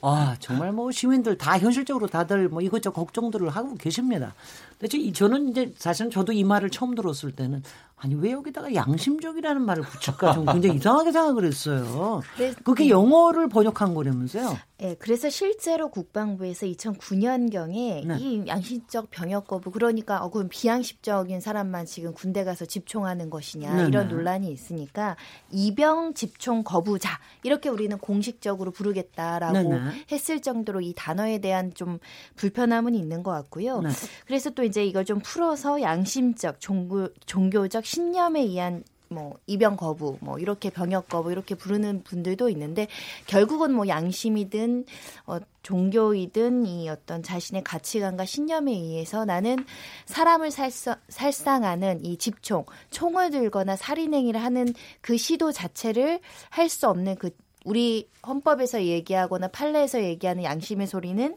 아 정말 뭐 시민들 다 현실적으로 다들 뭐 이것저것 걱정들을 하고 계십니다. 근데 저는 이제 사실은 저도 이 말을 처음 들었을 때는 아니 왜 여기다가 양심적이라는 말을 붙일까 좀 굉장히 이상하게 생각을 했어요. 그게 영어를 번역한 거라면서요? 네, 그래서 실제로 국방부에서 2009년경에 네. 이 양심적 병역 거부 그러니까 어 그럼 비양심적인 사람만 지금 군대 가서 집총하는 것이냐 네, 이런 네. 논란이 있으니까 이병 집총 거부자 이렇게 우리는 공식적으로 부르겠다라고 네, 네. 했을 정도로 이 단어에 대한 좀 불편함은 있는 것 같고요. 네. 그래서 또 이제 이걸 좀 풀어서 양심적 종교 종교적 신념에 의한 뭐 입영 거부 뭐 이렇게 병역 거부 이렇게 부르는 분들도 있는데 결국은 뭐 양심이든 어 종교이든 이 어떤 자신의 가치관과 신념에 의해서 나는 사람을 살사, 살상하는 이 집총 총을 들거나 살인행위를 하는 그 시도 자체를 할 수 없는 그 우리 헌법에서 얘기하거나 판례에서 얘기하는 양심의 소리는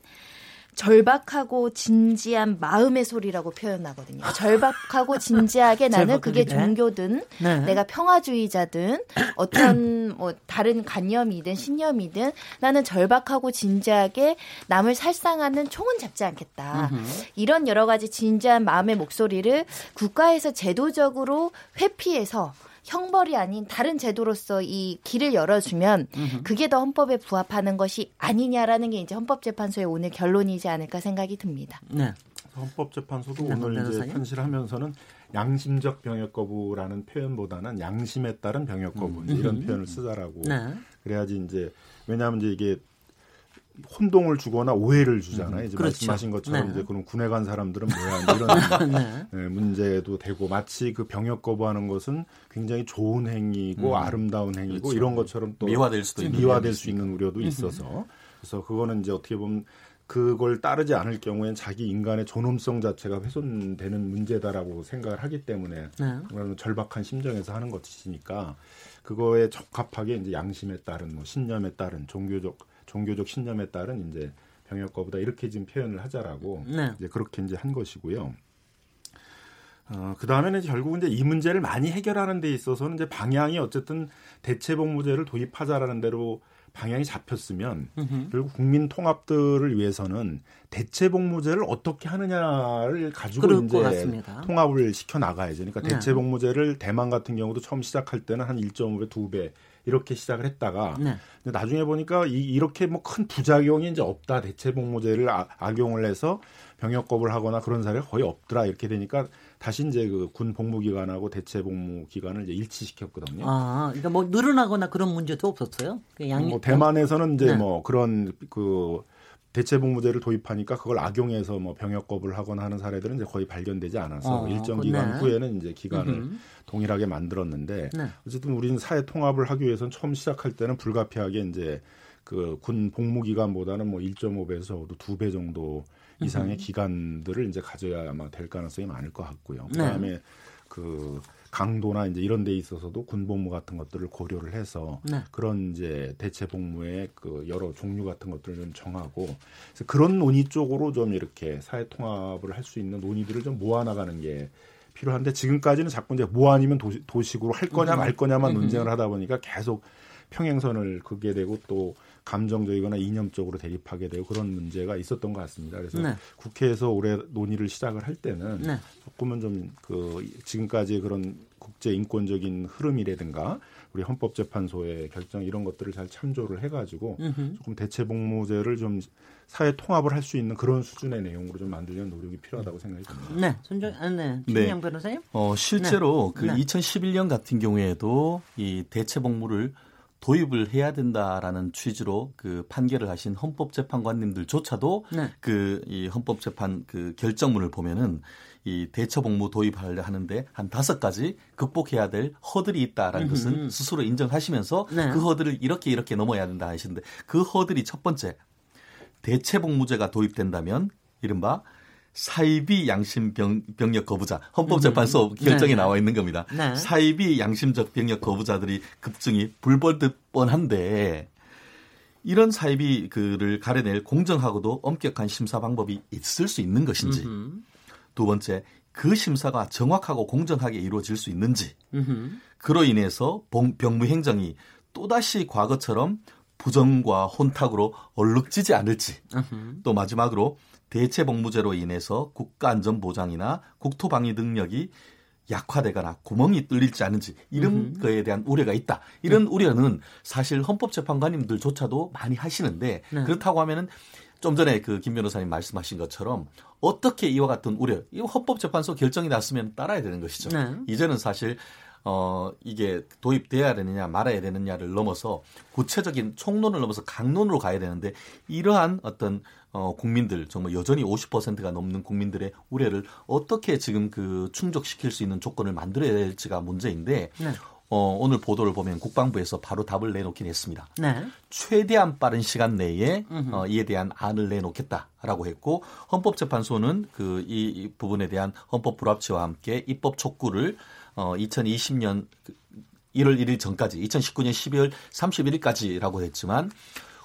절박하고 진지한 마음의 소리라고 표현하거든요. 절박하고 진지하게 나는 그게 종교든 네. 내가 평화주의자든 어떤 뭐 다른 관념이든 신념이든 나는 절박하고 진지하게 남을 살상하는 총은 잡지 않겠다. 이런 여러 가지 진지한 마음의 목소리를 국가에서 제도적으로 회피해서 형벌이 아닌 다른 제도로서 이 길을 열어주면 그게 더 헌법에 부합하는 것이 아니냐라는 게 이제 헌법재판소의 오늘 결론이지 않을까 생각이 듭니다. 네. 헌법재판소도 네, 오늘 이제 편실하면서는 양심적 병역 거부라는 표현보다는 양심에 따른 병역 거부 음. 이런 표현을 쓰자라고 네. 그래야지 이제 왜냐하면 이제 이게 혼동을 주거나 오해를 주잖아요. 이제 그렇죠. 말씀하신 것처럼 네. 이제 그럼 군에 간 사람들은 뭐야 이런 네. 네, 문제도 되고 마치 그 병역 거부하는 것은 굉장히 좋은 행위고 음. 아름다운 행위고 그렇죠. 이런 것처럼 또 미화될 수도 있는 미화될 수 있는 우려도 있어서 그래서 그거는 이제 어떻게 보면 그걸 따르지 않을 경우엔 자기 인간의 존엄성 자체가 훼손되는 문제다라고 생각을 하기 때문에 네. 절박한 심정에서 하는 것이니까 그거에 적합하게 이제 양심에 따른 뭐 신념에 따른 종교적 종교적 신념에 따른 이제 병역 거부다 이렇게 지금 표현을 하자라고 네. 이제 그렇게 이제 한 것이고요. 어, 그 다음에는 결국은 이제 이 문제를 많이 해결하는 데 있어서는 이제 방향이 어쨌든 대체복무제를 도입하자라는 대로 방향이 잡혔으면 으흠. 결국 국민 통합들을 위해서는 대체복무제를 어떻게 하느냐를 가지고 이제 통합을 시켜 나가야죠. 그러니까 네. 대체복무제를 대만 같은 경우도 처음 시작할 때는 한 1.5배, 2배 이렇게 시작을 했다가 네. 나중에 보니까 이, 렇게 뭐 큰 부작용이 이제 없다 대체복무제를 아, 악용을 해서 병역겁을 하거나 그런 사례가 거의 없더라 이렇게 되니까 다시 이제 그 군 복무 기간하고 대체 복무 기간을 이제 일치시켰거든요. 아, 그러니까 뭐 늘어나거나 그런 문제도 없었어요? 양... 뭐 대만에서는 이제 네. 뭐 그런 그 대체 복무제를 도입하니까 그걸 악용해서 뭐 병역겁을 하거나 하는 사례들은 이제 거의 발견되지 않아서 어, 일정 기간 네. 후에는 이제 기간을 음흠. 동일하게 만들었는데 네. 어쨌든 우리는 사회 통합을 하기 위해서는 처음 시작할 때는 불가피하게 이제 그 군 복무 기간보다는 뭐 1.5배에서 2배 정도 이상의 음. 기간들을 이제 가져야 아마 될 가능성이 많을 것 같고요. 네. 그다음에 네. 그 강도나 이제 이런 데 있어서도 군복무 같은 것들을 고려를 해서 네. 그런 이제 대체 복무의 그 여러 종류 같은 것들을 좀 정하고 그래서 그런 논의 쪽으로 좀 이렇게 사회 통합을 할 수 있는 논의들을 좀 모아 나가는 게 필요한데 지금까지는 자꾸 이제 뭐 아니면 도시, 도식으로 할 거냐 말 거냐만 논쟁을 하다 보니까 계속 평행선을 긋게 되고 또 감정적이거나 이념적으로 대립하게 되고 그런 문제가 있었던 것 같습니다. 그래서 네. 국회에서 올해 논의를 시작을 할 때는 네. 조금은 좀 그 지금까지 그런 국제 인권적인 흐름이라든가 우리 헌법재판소의 결정 이런 것들을 잘 참조를 해가지고 조금 대체복무제를 좀 사회 통합을 할 수 있는 그런 수준의 내용으로 좀 만들려는 노력이 필요하다고 생각이 듭니다. 네, 손정, 아, 네, 김양 네. 변호사님. 어, 실제로 네. 그 네. 2011년 같은 경우에도 이 대체복무를 도입을 해야 된다라는 취지로 그 판결을 하신 헌법재판관님들조차도 네. 그이 헌법재판 그 결정문을 보면은 이 대처복무 도입하려 하는데 한 다섯 가지 극복해야 될 허들이 있다라는 음흠. 것은 스스로 인정하시면서 네. 그 허들을 이렇게 이렇게 넘어야 된다 하시는데 그 허들이 첫 번째 대체복무제가 도입된다면 이른바 사이비 양심 병, 병력 거부자 헌법재판소 음. 결정에 네. 나와 있는 겁니다. 네. 사이비 양심적 병력 거부자들이 급증이 불벌듯 뻔한데 이런 사이비 그를 가려낼 공정하고도 엄격한 심사 방법이 있을 수 있는 것인지 음흠. 두 번째 그 심사가 정확하고 공정하게 이루어질 수 있는지 음흠. 그로 인해서 병무 행정이 또다시 과거처럼 부정과 혼탁으로 얼룩지지 않을지 또 마지막으로 대체 복무제로 인해서 국가안전보장이나 국토방위 능력이 약화되거나 구멍이 뚫릴지 않은지 이런 음흠. 거에 대한 우려가 있다. 이런 네. 우려는 사실 헌법재판관님들조차도 많이 하시는데 네. 그렇다고 하면은 좀 전에 그 김 변호사님 말씀하신 것처럼 어떻게 이와 같은 우려, 이 헌법재판소 결정이 났으면 따라야 되는 것이죠. 네. 이제는 사실 어, 이게 도입돼야 되느냐 말아야 되느냐를 넘어서 구체적인 총론을 넘어서 강론으로 가야 되는데 이러한 어떤 어, 국민들 정말 여전히 50%가 넘는 국민들의 우려를 어떻게 지금 그 충족시킬 수 있는 조건을 만들어야 될지가 문제인데 네. 어, 오늘 보도를 보면 국방부에서 바로 답을 내놓긴 했습니다. 네. 최대한 빠른 시간 내에 어, 이에 대한 안을 내놓겠다라고 했고 헌법재판소는 그 이 부분에 대한 헌법 불합치와 함께 입법 촉구를 어, 2020년 1월 1일 전까지 2019년 12월 31일까지라고 했지만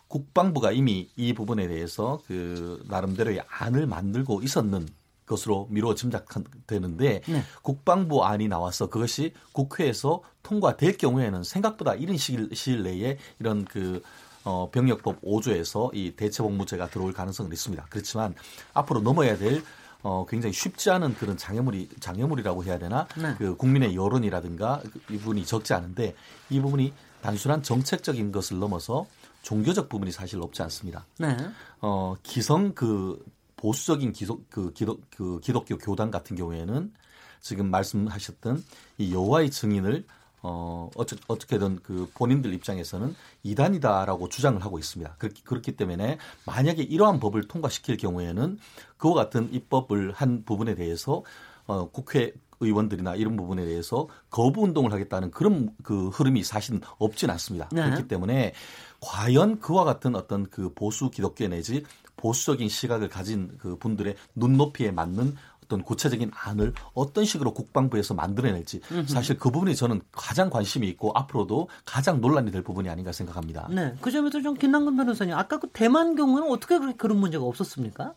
국방부가 이미 이 부분에 대해서 그 나름대로의 안을 만들고 있었는 것으로 미루어 짐작되는데 네. 국방부 안이 나와서 그것이 국회에서 통과될 경우에는 생각보다 이른 시일, 시일 내에 이런 그 어, 병력법 5조에서 이 대체복무제가 들어올 가능성은 있습니다. 그렇지만 앞으로 넘어야 될 어, 굉장히 쉽지 않은 그런 장애물이 장애물이라고 해야 되나 네. 그 국민의 여론이라든가 이 부분이 적지 않은데 이 부분이 단순한 정책적인 것을 넘어서 종교적 부분이 사실 없지 않습니다. 네. 어, 기성 그 보수적인 기독 그 기독 그 기독교 교단 같은 경우에는 지금 말씀하셨던 이 여호와의 증인을 어, 어쩌, 어떻게든 그 본인들 입장에서는 이단이다라고 주장을 하고 있습니다. 그렇기, 그렇기 때문에 만약에 이러한 법을 통과시킬 경우에는 그와 같은 입법을 한 부분에 대해서 어, 국회 의원들이나 이런 부분에 대해서 거부 운동을 하겠다는 그런 그 흐름이 사실은 없진 않습니다. 네. 그렇기 때문에 과연 그와 같은 어떤 그 보수 기독교 내지 보수적인 시각을 가진 그 분들의 눈높이에 맞는 어떤 구체적인 안을 어떤 식으로 국방부에서 만들어낼지 사실 그 부분이 저는 가장 관심이 있고 앞으로도 가장 논란이 될 부분이 아닌가 생각합니다. 네, 그 점에서 좀 김남근 변호사님 아까 그 대만 경우는 어떻게 그런 문제가 없었습니까?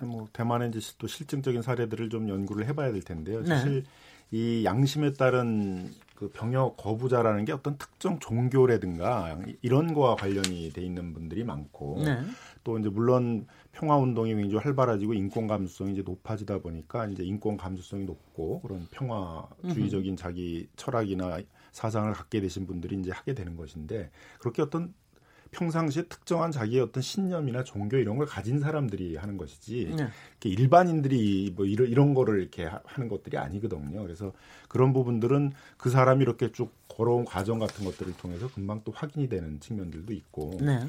뭐 대만의 이제 또 실증적인 사례들을 좀 연구를 해봐야 될 텐데요. 네. 사실 이 양심에 따른 그 병역 거부자라는 게 어떤 특정 종교라든가 이런 거와 관련이 돼 있는 분들이 많고 네. 또 이제 물론 평화 운동이 굉장히 활발해지고 인권 감수성이 이제 높아지다 보니까 이제 인권 감수성이 높고 그런 평화주의적인 자기 철학이나 사상을 갖게 되신 분들이 이제 하게 되는 것인데 그렇게 어떤 평상시에 특정한 자기의 어떤 신념이나 종교 이런 걸 가진 사람들이 하는 것이지 네. 일반인들이 뭐 이런 이런 거를 이렇게 하- 하는 것들이 아니거든요. 그래서 그런 부분들은 그 사람이 이렇게 쭉 걸어온 과정 같은 것들을 통해서 금방 또 확인이 되는 측면들도 있고 네.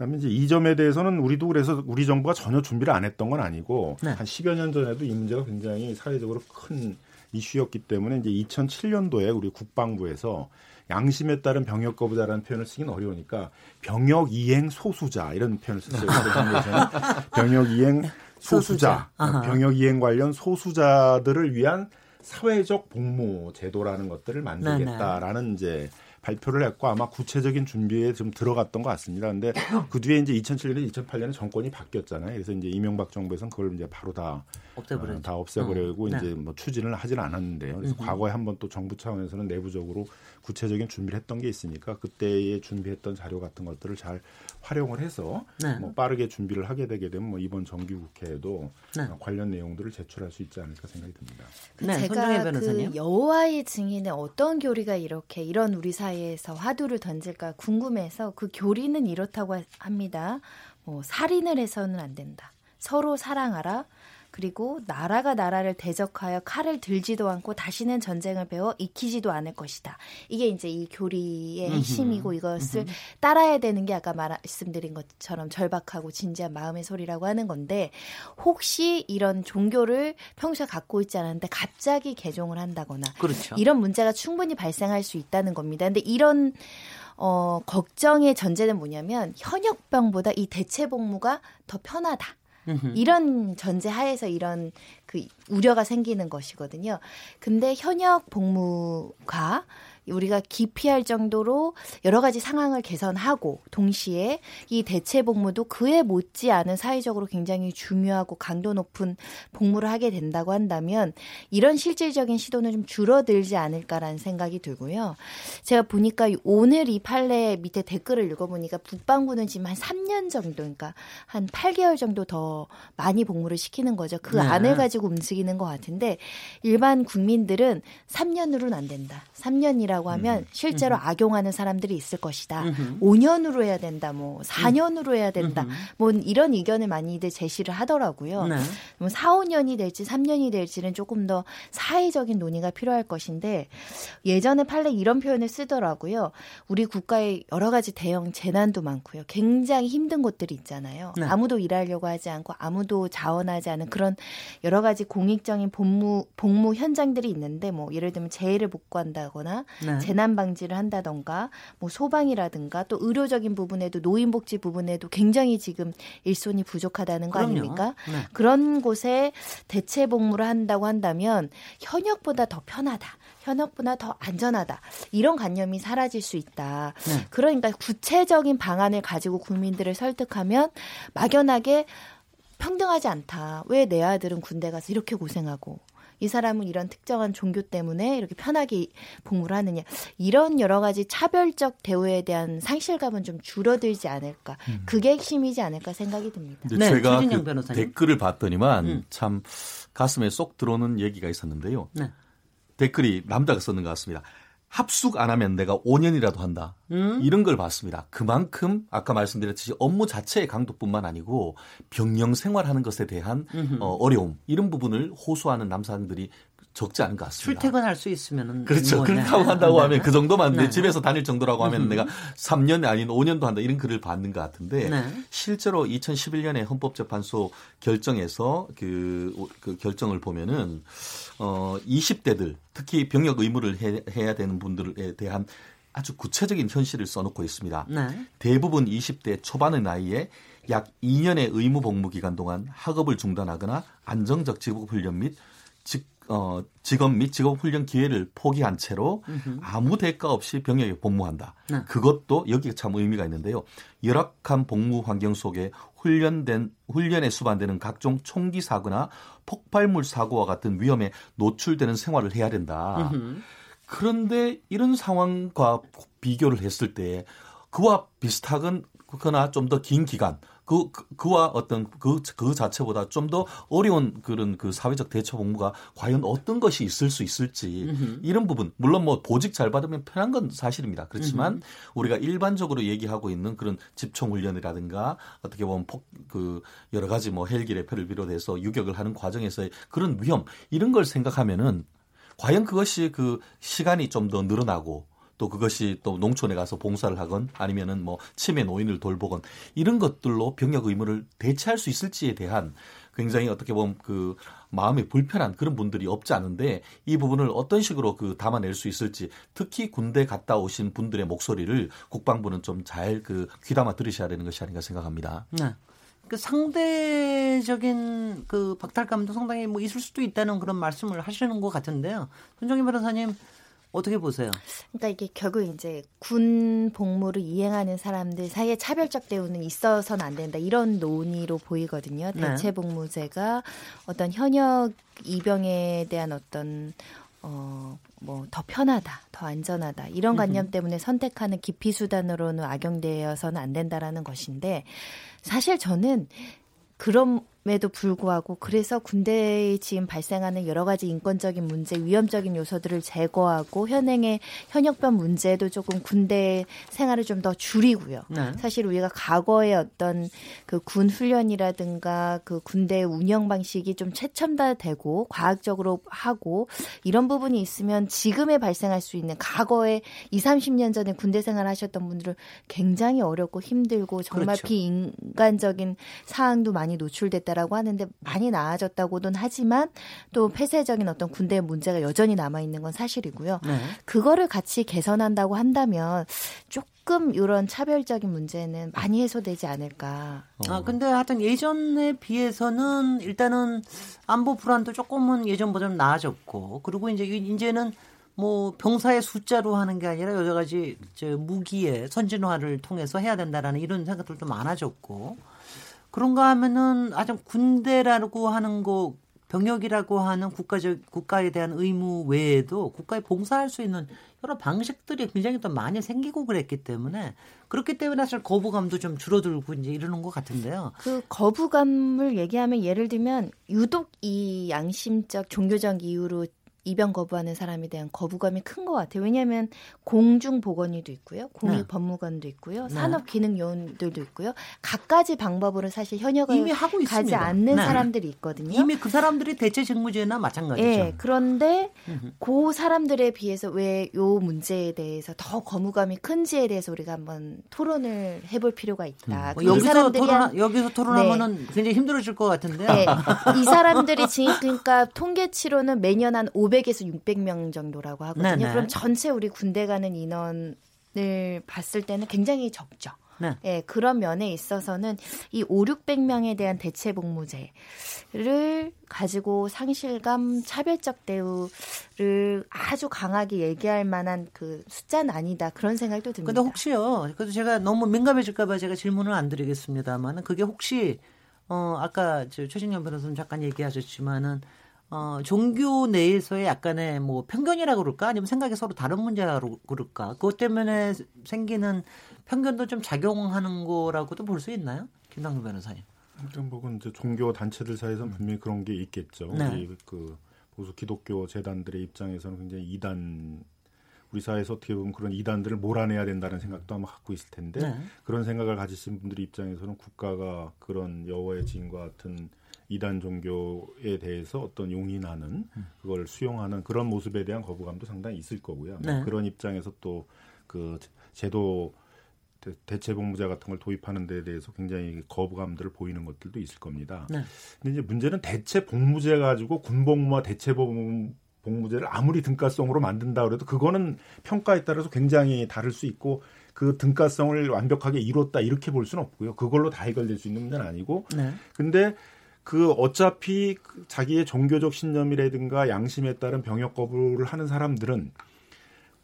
그다음에 이제 이 점에 대해서는 우리도 그래서 우리 정부가 전혀 준비를 안 했던 건 아니고 네. 한 10여 년 전에도 이 문제가 굉장히 사회적으로 큰 이슈였기 때문에 이제 2007년도에 우리 국방부에서 양심에 따른 병역 거부자라는 표현을 쓰기는 어려우니까 병역 이행 소수자 이런 표현을 썼어요. 병역 이행 소수자. 소수자. 병역 이행 관련 소수자들을 위한 사회적 복무 제도라는 것들을 만들겠다라는 이제 발표를 했고 아마 구체적인 준비에 좀 들어갔던 것 같습니다. 근데 그 뒤에 이제 2007년에 2008년에 정권이 바뀌었잖아요. 그래서 이제 이명박 정부에서는 그걸 이제 바로 다 없애버렸죠. 어, 다 없애버리고 어, 네. 이제 뭐 추진을 하진 않았는데요. 그래서 음흠. 과거에 한번 또 정부 차원에서는 내부적으로 구체적인 준비를 했던 게 있으니까 그때에 준비했던 자료 같은 것들을 잘 활용을 해서 네. 뭐 빠르게 준비를 하게 되게 되면 뭐 이번 정기국회에도 네. 어, 관련 내용들을 제출할 수 있지 않을까 생각이 듭니다. 네, 제가. 그 여호와의 증인의 어떤 교리가 이렇게 이런 우리 사회에서 화두를 던질까 궁금해서 그 교리는 이렇다고 합니다. 뭐 살인을 해서는 안 된다. 서로 사랑하라. 그리고 나라가 나라를 대적하여 칼을 들지도 않고 다시는 전쟁을 배워 익히지도 않을 것이다. 이게 이제 이 교리의 핵심이고 이것을 따라야 되는 게 아까 말씀드린 것처럼 절박하고 진지한 마음의 소리라고 하는 건데 혹시 이런 종교를 평소에 갖고 있지 않았는데 갑자기 개종을 한다거나 그렇죠. 이런 문제가 충분히 발생할 수 있다는 겁니다. 근데 이런 어, 걱정의 전제는 뭐냐면 현역병보다 이 대체 복무가 더 편하다. 이런 전제 하에서 이런 그 우려가 생기는 것이거든요. 근데 현역 복무가 우리가 기피할 정도로 여러 가지 상황을 개선하고 동시에 이 대체 복무도 그에 못지 않은 사회적으로 굉장히 중요하고 강도 높은 복무를 하게 된다고 한다면 이런 실질적인 시도는 좀 줄어들지 않을까라는 생각이 들고요. 제가 보니까 오늘 이 판례 밑에 댓글을 읽어보니까 북방부는 지금 한 3년 정도, 그러니까 한 8개월 정도 더 많이 복무를 시키는 거죠. 그 네. 안을 가지고 움직이는 것 같은데 일반 국민들은 3년으로는 안 된다. 3년이라고 하면 실제로 악용하는 사람들이 있을 것이다. 음흠. 5년으로 해야 된다. 뭐 4년으로 해야 된다. 뭐 이런 의견을 많이들 제시를 하더라고요. 네. 뭐 4, 5년이 될지 3년이 될지는 조금 더 사회적인 논의가 필요할 것인데 예전에 판례 이런 표현을 쓰더라고요. 우리 국가에 여러 가지 대형 재난도 많고요. 굉장히 힘든 곳들이 있잖아요. 네. 아무도 일하려고 하지 않고 아무도 자원하지 않은 그런 여러 가지 공익적인 복무 복무 현장들이 있는데 뭐 예를 들면 재해를 복구한다거나 네. 재난 방지를 한다던가 뭐 소방이라든가 또 의료적인 부분에도 노인 복지 부분에도 굉장히 지금 일손이 부족하다는 거 그럼요. 아닙니까? 네. 그런 곳에 대체 복무를 한다고 한다면 현역보다 더 편하다. 현역보다 더 안전하다. 이런 관념이 사라질 수 있다. 네. 그러니까 구체적인 방안을 가지고 국민들을 설득하면 막연하게 평등하지 않다. 왜 내 아들은 군대 가서 이렇게 고생하고 이 사람은 이런 특정한 종교 때문에 이렇게 편하게 복무를 하느냐. 이런 여러 가지 차별적 대우에 대한 상실감은 좀 줄어들지 않을까. 그게 핵심이지 않을까 생각이 듭니다. 네, 제가 그 변호사님. 댓글을 봤더니만 음. 참 가슴에 쏙 들어오는 얘기가 있었는데요. 네. 댓글이 남자가 썼는 것 같습니다. 합숙 안 하면 내가 5년이라도 한다. 음. 이런 걸 봤습니다. 그만큼 아까 말씀드렸듯이 업무 자체의 강도뿐만 아니고 병영 생활하는 것에 대한 어, 어려움 이런 부분을 호소하는 남성들이 적지 않은 것 같습니다. 출퇴근할 수 있으면은 그렇죠. 네. 한다고 네. 하면 그 정도만 내 네. 집에서 다닐 정도라고 하면 음흠. 내가 3년 아닌 5년도 한다 이런 글을 받는 것 같은데 네. 실제로 2011년에 헌법재판소 결정에서 그, 그 결정을 보면은 어 20대들 특히 병역 의무를 해, 해야 되는 분들에 대한 아주 구체적인 현실을 써놓고 있습니다. 네. 대부분 20대 초반의 나이에 약 2년의 의무 복무 기간 동안 학업을 중단하거나 안정적 직업 훈련 및 직, 어, 직업 및 직업 훈련 기회를 포기한 채로 아무 대가 없이 병역에 복무한다. 네. 그것도 여기가 참 의미가 있는데요. 열악한 복무 환경 속에 훈련된 훈련에 수반되는 각종 총기 사고나 폭발물 사고와 같은 위험에 노출되는 생활을 해야 된다. 그런데 이런 상황과 비교를 했을 때 그와 비슷하거나 좀 더 긴 기간 그, 그 그와 어떤 그, 그 자체보다 좀 더 어려운 그런 그 사회적 대처 복무가 과연 어떤 것이 있을 수 있을지 음흠. 이런 부분 물론 뭐 보직 잘 받으면 편한 건 사실입니다. 그렇지만 음흠. 우리가 일반적으로 얘기하고 있는 그런 집총 훈련이라든가 어떻게 보면 폭 그 여러 가지 뭐 헬기 레페를 비롯해서 유격을 하는 과정에서의 그런 위험 이런 걸 생각하면은 과연 그것이 그 시간이 좀 더 늘어나고 또 그것이 또 농촌에 가서 봉사를 하건 아니면은 뭐 치매 노인을 돌보건 이런 것들로 병역 의무를 대체할 수 있을지에 대한 굉장히 어떻게 보면 그 마음이 불편한 그런 분들이 없지 않은데 이 부분을 어떤 식으로 그 담아낼 수 있을지 특히 군대 갔다 오신 분들의 목소리를 국방부는 좀 잘 그 귀담아 들으셔야 되는 것이 아닌가 생각합니다. 네. 그 상대적인 그 박탈감도 상당히 뭐 있을 수도 있다는 그런 말씀을 하시는 것 같은데요. 손정희 변호사님 어떻게 보세요? 그러니까 이게 결국 이제 군 복무를 이행하는 사람들 사이에 차별적 대우는 있어서는 안 된다 이런 논의로 보이거든요. 네. 대체 복무제가 어떤 현역 이병에 대한 어떤 어, 뭐, 더 편하다, 더 안전하다, 이런 관념 때문에 선택하는 기피 수단으로는 악용되어서는 안 된다라는 것인데, 사실 저는 그런 에도 불구하고 그래서 군대에 지금 발생하는 여러 가지 인권적인 문제, 위험적인 요소들을 제거하고 현행의 현역병 문제도 조금 군대 생활을 좀 더 줄이고요. 네. 사실 우리가 과거의 어떤 그 군 훈련이라든가 그 군대 운영 방식이 좀 최첨단되고 과학적으로 하고 이런 부분이 있으면 지금에 발생할 수 있는 과거에 2, 30년 전에 군대 생활 하셨던 분들은 굉장히 어렵고 힘들고 정말 그렇죠. 비인간적인 사항도 많이 노출됐다 있다라고 하는데 많이 나아졌다고는 하지만 또 폐쇄적인 어떤 군대 문제가 여전히 남아 있는 건 사실이고요. 네. 그거를 같이 개선한다고 한다면 조금 이런 차별적인 문제는 많이 해소되지 않을까. 아 근데 하여튼 예전에 비해서는 일단은 안보 불안도 조금은 예전보다 는 나아졌고 그리고 이제 이제는 뭐 병사의 숫자로 하는 게 아니라 여러 가지 저 무기의 선진화를 통해서 해야 된다라는 이런 생각들도 많아졌고 그런가 하면은 아주 군대라고 하는 거 병역이라고 하는 국가적 국가에 대한 의무 외에도 국가에 봉사할 수 있는 여러 방식들이 굉장히 또 많이 생기고 그랬기 때문에 그렇기 때문에 사실 거부감도 좀 줄어들고 이제 이러는 것 같은데요. 그 거부감을 얘기하면 예를 들면 유독 이 양심적 종교적 이유로 입영 거부하는 사람에 대한 거부감이 큰 것 같아요. 왜냐하면 공중보건의도 있고요, 공익법무관도 네. 있고요, 네. 산업기능요원들도 있고요. 각가지 방법으로 사실 현역을 이미 하고 가지 있습니다. 않는 네. 사람들이 있거든요. 이미 그 사람들이 대체 직무제나 마찬가지죠. 네, 그런데 그 사람들에 비해서 왜 요 문제에 대해서 더 거부감이 큰지에 대해서 우리가 한번 토론을 해볼 필요가 있다. 음. 뭐 여기서 토론 여기서 토론하면은 네. 굉장히 힘들어질 것 같은데요. 네. 이 사람들이 지금 그러니까 통계치로는 매년 한 500에서 600명 정도라고 하거든요. 네네. 그럼 전체 우리 군대 가는 인원을 봤을 때는 굉장히 적죠. 네. 예, 그런 면에 있어서는 이 5, 600명에 대한 대체 복무제를 가지고 상실감, 차별적 대우를 아주 강하게 얘기할 만한 그 숫자는 아니다. 그런 생각도 듭니다. 근데 혹시요. 그래도 제가 너무 민감해질까봐 제가 질문을 안 드리겠습니다만은 그게 혹시 어 아까 저 최진영 변호사님 잠깐 얘기하셨지만은 어, 종교 내에서의 약간의 뭐 편견이라고 그럴까? 아니면 생각이 서로 다른 문제라고 그럴까? 그것 때문에 생기는 편견도 좀 작용하는 거라고도 볼 수 있나요? 김상수 변호사님. 일단 뭐 이제 종교 단체들 사이에서는 분명히 그런 게 있겠죠. 네. 그 보수 기독교 재단들의 입장에서는 굉장히 이단 우리 사회에서 어떻게 보면 그런 이단들을 몰아내야 된다는 생각도 아마 갖고 있을 텐데 네. 그런 생각을 가지신 분들 입장에서는 국가가 그런 여호와의 증인과 같은 이단 종교에 대해서 어떤 용인하는 그걸 수용하는 그런 모습에 대한 거부감도 상당히 있을 거고요. 네. 그런 입장에서 또 그 제도 대체 복무자 같은 걸 도입하는 데 대해서 굉장히 거부감들을 보이는 것들도 있을 겁니다. 네. 근데 이제 문제는 대체 복무제 가지고 군복무와 대체 복무 복무제를 아무리 등가성으로 만든다 그래도 그거는 평가에 따라서 굉장히 다를 수 있고 그 등가성을 완벽하게 이뤘다 이렇게 볼 수는 없고요. 그걸로 다 해결될 수 있는 문제는 아니고. 네. 근데 그 어차피 그 자기의 종교적 신념이라든가 양심에 따른 병역 거부를 하는 사람들은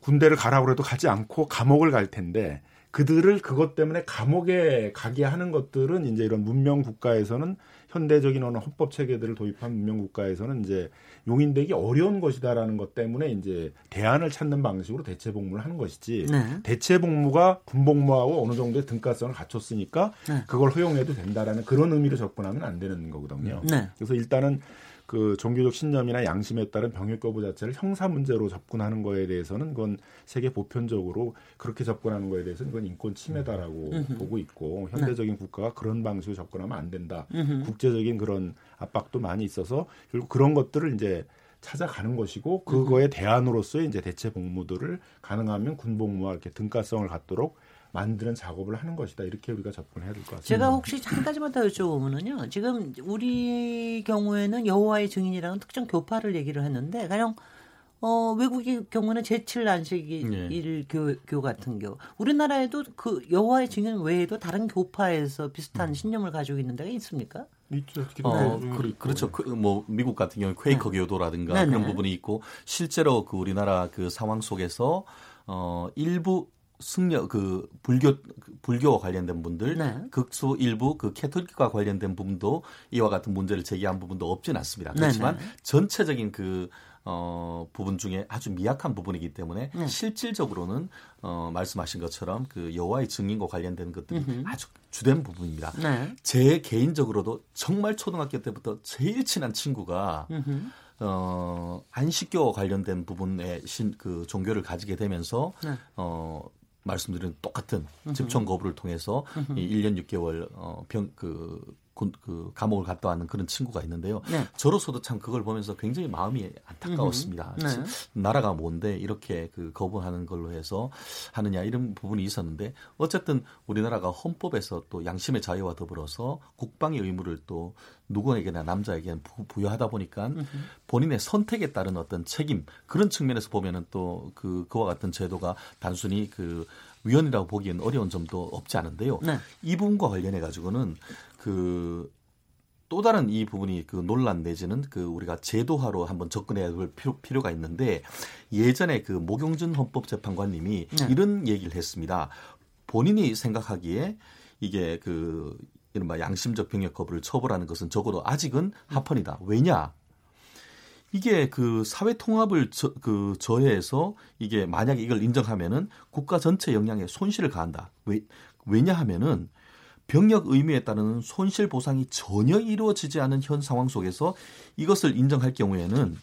군대를 가라고 해도 가지 않고 감옥을 갈 텐데 그들을 그것 때문에 감옥에 가게 하는 것들은 이제 이런 문명 국가에서는 현대적인 어느 헌법 체계들을 도입한 문명 국가에서는 이제 용인되기 어려운 것이다라는 것 때문에 이제 대안을 찾는 방식으로 대체 복무를 하는 것이지 네. 대체 복무가 군복무하고 어느 정도의 등가성을 갖췄으니까 네. 그걸 허용해도 된다라는 그런 의미로 접근하면 안 되는 거거든요. 네. 그래서 일단은 그 종교적 신념이나 양심에 따른 병역 거부 자체를 형사 문제로 접근하는 거에 대해서는 그건 세계 보편적으로 그렇게 접근하는 거에 대해서는 그건 인권 침해다라고 음흠. 보고 있고 현대적인 네. 국가가 그런 방식으로 접근하면 안 된다. 음흠. 국제적인 그런 압박도 많이 있어서 결국 그런 것들을 이제 찾아가는 것이고 그거에 대안으로서의 이제 대체 복무들을 가능하면 군복무와 이렇게 등가성을 갖도록 만드는 작업을 하는 것이다. 이렇게 우리가 접근해야 될 것 같습니다. 제가 혹시 한 가지만 더 여쭤보면은요. 지금 우리 경우에는 여호와의 증인이라는 특정 교파를 얘기를 했는데 가령 어, 외국의 경우는 제칠 안식일 네. 교, 교 같은 경우. 우리나라에도 그 여호와의 증인 외에도 다른 교파에서 비슷한 음. 신념을 가지고 있는 데가 있습니까? 있죠. 어, 그, 렇죠 그, 뭐 미국 같은 경우 퀘이커 네. 교도라든가 네 그런 네. 부분이 있고 실제로 그 우리나라 그 상황 속에서 어 일부 승려 그 불교 불교와 관련된 분들 네. 극소 일부 그 캐톨릭과 관련된 부분도 이와 같은 문제를 제기한 부분도 없진 않습니다. 네, 그렇지만 네, 네. 전체적인 그 어, 부분 중에 아주 미약한 부분이기 때문에 네. 실질적으로는 어, 말씀하신 것처럼 그 여호와의 증인과 관련된 것들이 음흠. 아주 주된 부분입니다. 네. 제 개인적으로도 정말 초등학교 때부터 제일 친한 친구가 음흠. 어, 안식교와 관련된 부분에 신, 그 종교를 가지게 되면서 네. 어, 말씀드린 똑같은 집총 거부를 통해서 이 1년 6개월 어, 병, 그, 그 감옥을 갔다 왔는 그런 친구가 있는데요. 네. 저로서도 참 그걸 보면서 굉장히 마음이 안타까웠습니다. 네. 나라가 뭔데 이렇게 그 거부하는 걸로 해서 하느냐 이런 부분이 있었는데 어쨌든 우리나라가 헌법에서 또 양심의 자유와 더불어서 국방의 의무를 또 누구에게나 남자에게는 부여하다 보니까 본인의 선택에 따른 어떤 책임 그런 측면에서 보면은 또 그 그와 같은 제도가 단순히 그 위헌이라고 보기엔 어려운 점도 없지 않은데요. 네. 이 부분과 관련해 가지고는 그 또 다른 이 부분이 그 논란 내지는 그 우리가 제도화로 한번 접근해야 될 필요, 가 있는데 예전에 그 모경준 헌법재판관님이 네. 이런 얘기를 했습니다. 본인이 생각하기에 이게 그 이른바 양심적 병역 거부를 처벌하는 것은 적어도 아직은 합헌이다. 왜냐? 이게 그 사회 통합을 저, 그 저해해서 이게 만약에 이걸 인정하면은 국가 전체 역량에 손실을 가한다. 왜 왜냐하면은 병역 의무에 따르는 손실 보상이 전혀 이루어지지 않은 현 상황 속에서 이것을 인정할 경우에는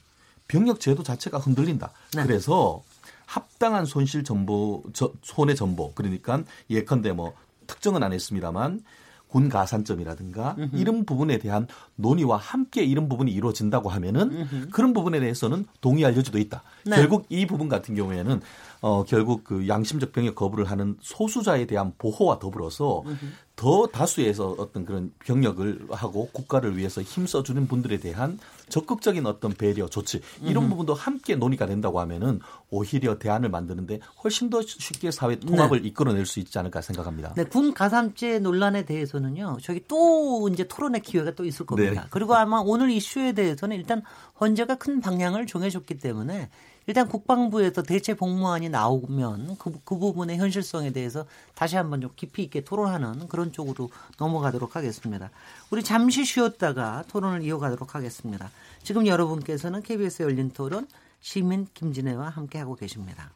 병역 제도 자체가 흔들린다. 네. 그래서 합당한 손실 전보 손해 전보 그러니까 예컨대 뭐 특정은 안 했습니다만 군 가산점이라든가 음흠. 이런 부분에 대한 논의와 함께 이런 부분이 이루어진다고 하면은 음흠. 그런 부분에 대해서는 동의할 여지도 있다. 네. 결국 이 부분 같은 경우에는 어 결국 그 양심적 병역 거부를 하는 소수자에 대한 보호와 더불어서 음흠. 더 다수에서 어떤 그런 병역을 하고 국가를 위해서 힘써주는 분들에 대한 적극적인 어떤 배려 조치 이런 부분도 함께 논의가 된다고 하면은 오히려 대안을 만드는데 훨씬 더 쉽게 사회 통합을 네. 이끌어낼 수 있지 않을까 생각합니다. 네, 군 가산제 논란에 대해서는요. 저기 또 이제 토론의 기회가 또 있을 겁니다. 네. 그리고 아마 오늘 이슈에 대해서는 일단 헌재가 큰 방향을 정해줬기 때문에 일단 국방부에서 대체 복무안이 나오면 그, 그 부분의 현실성에 대해서 다시 한번 좀 깊이 있게 토론하는 그런 쪽으로 넘어가도록 하겠습니다. 우리 잠시 쉬었다가 토론을 이어가도록 하겠습니다. 지금 여러분께서는 KBS 열린 토론 시민 김진애와 함께하고 계십니다.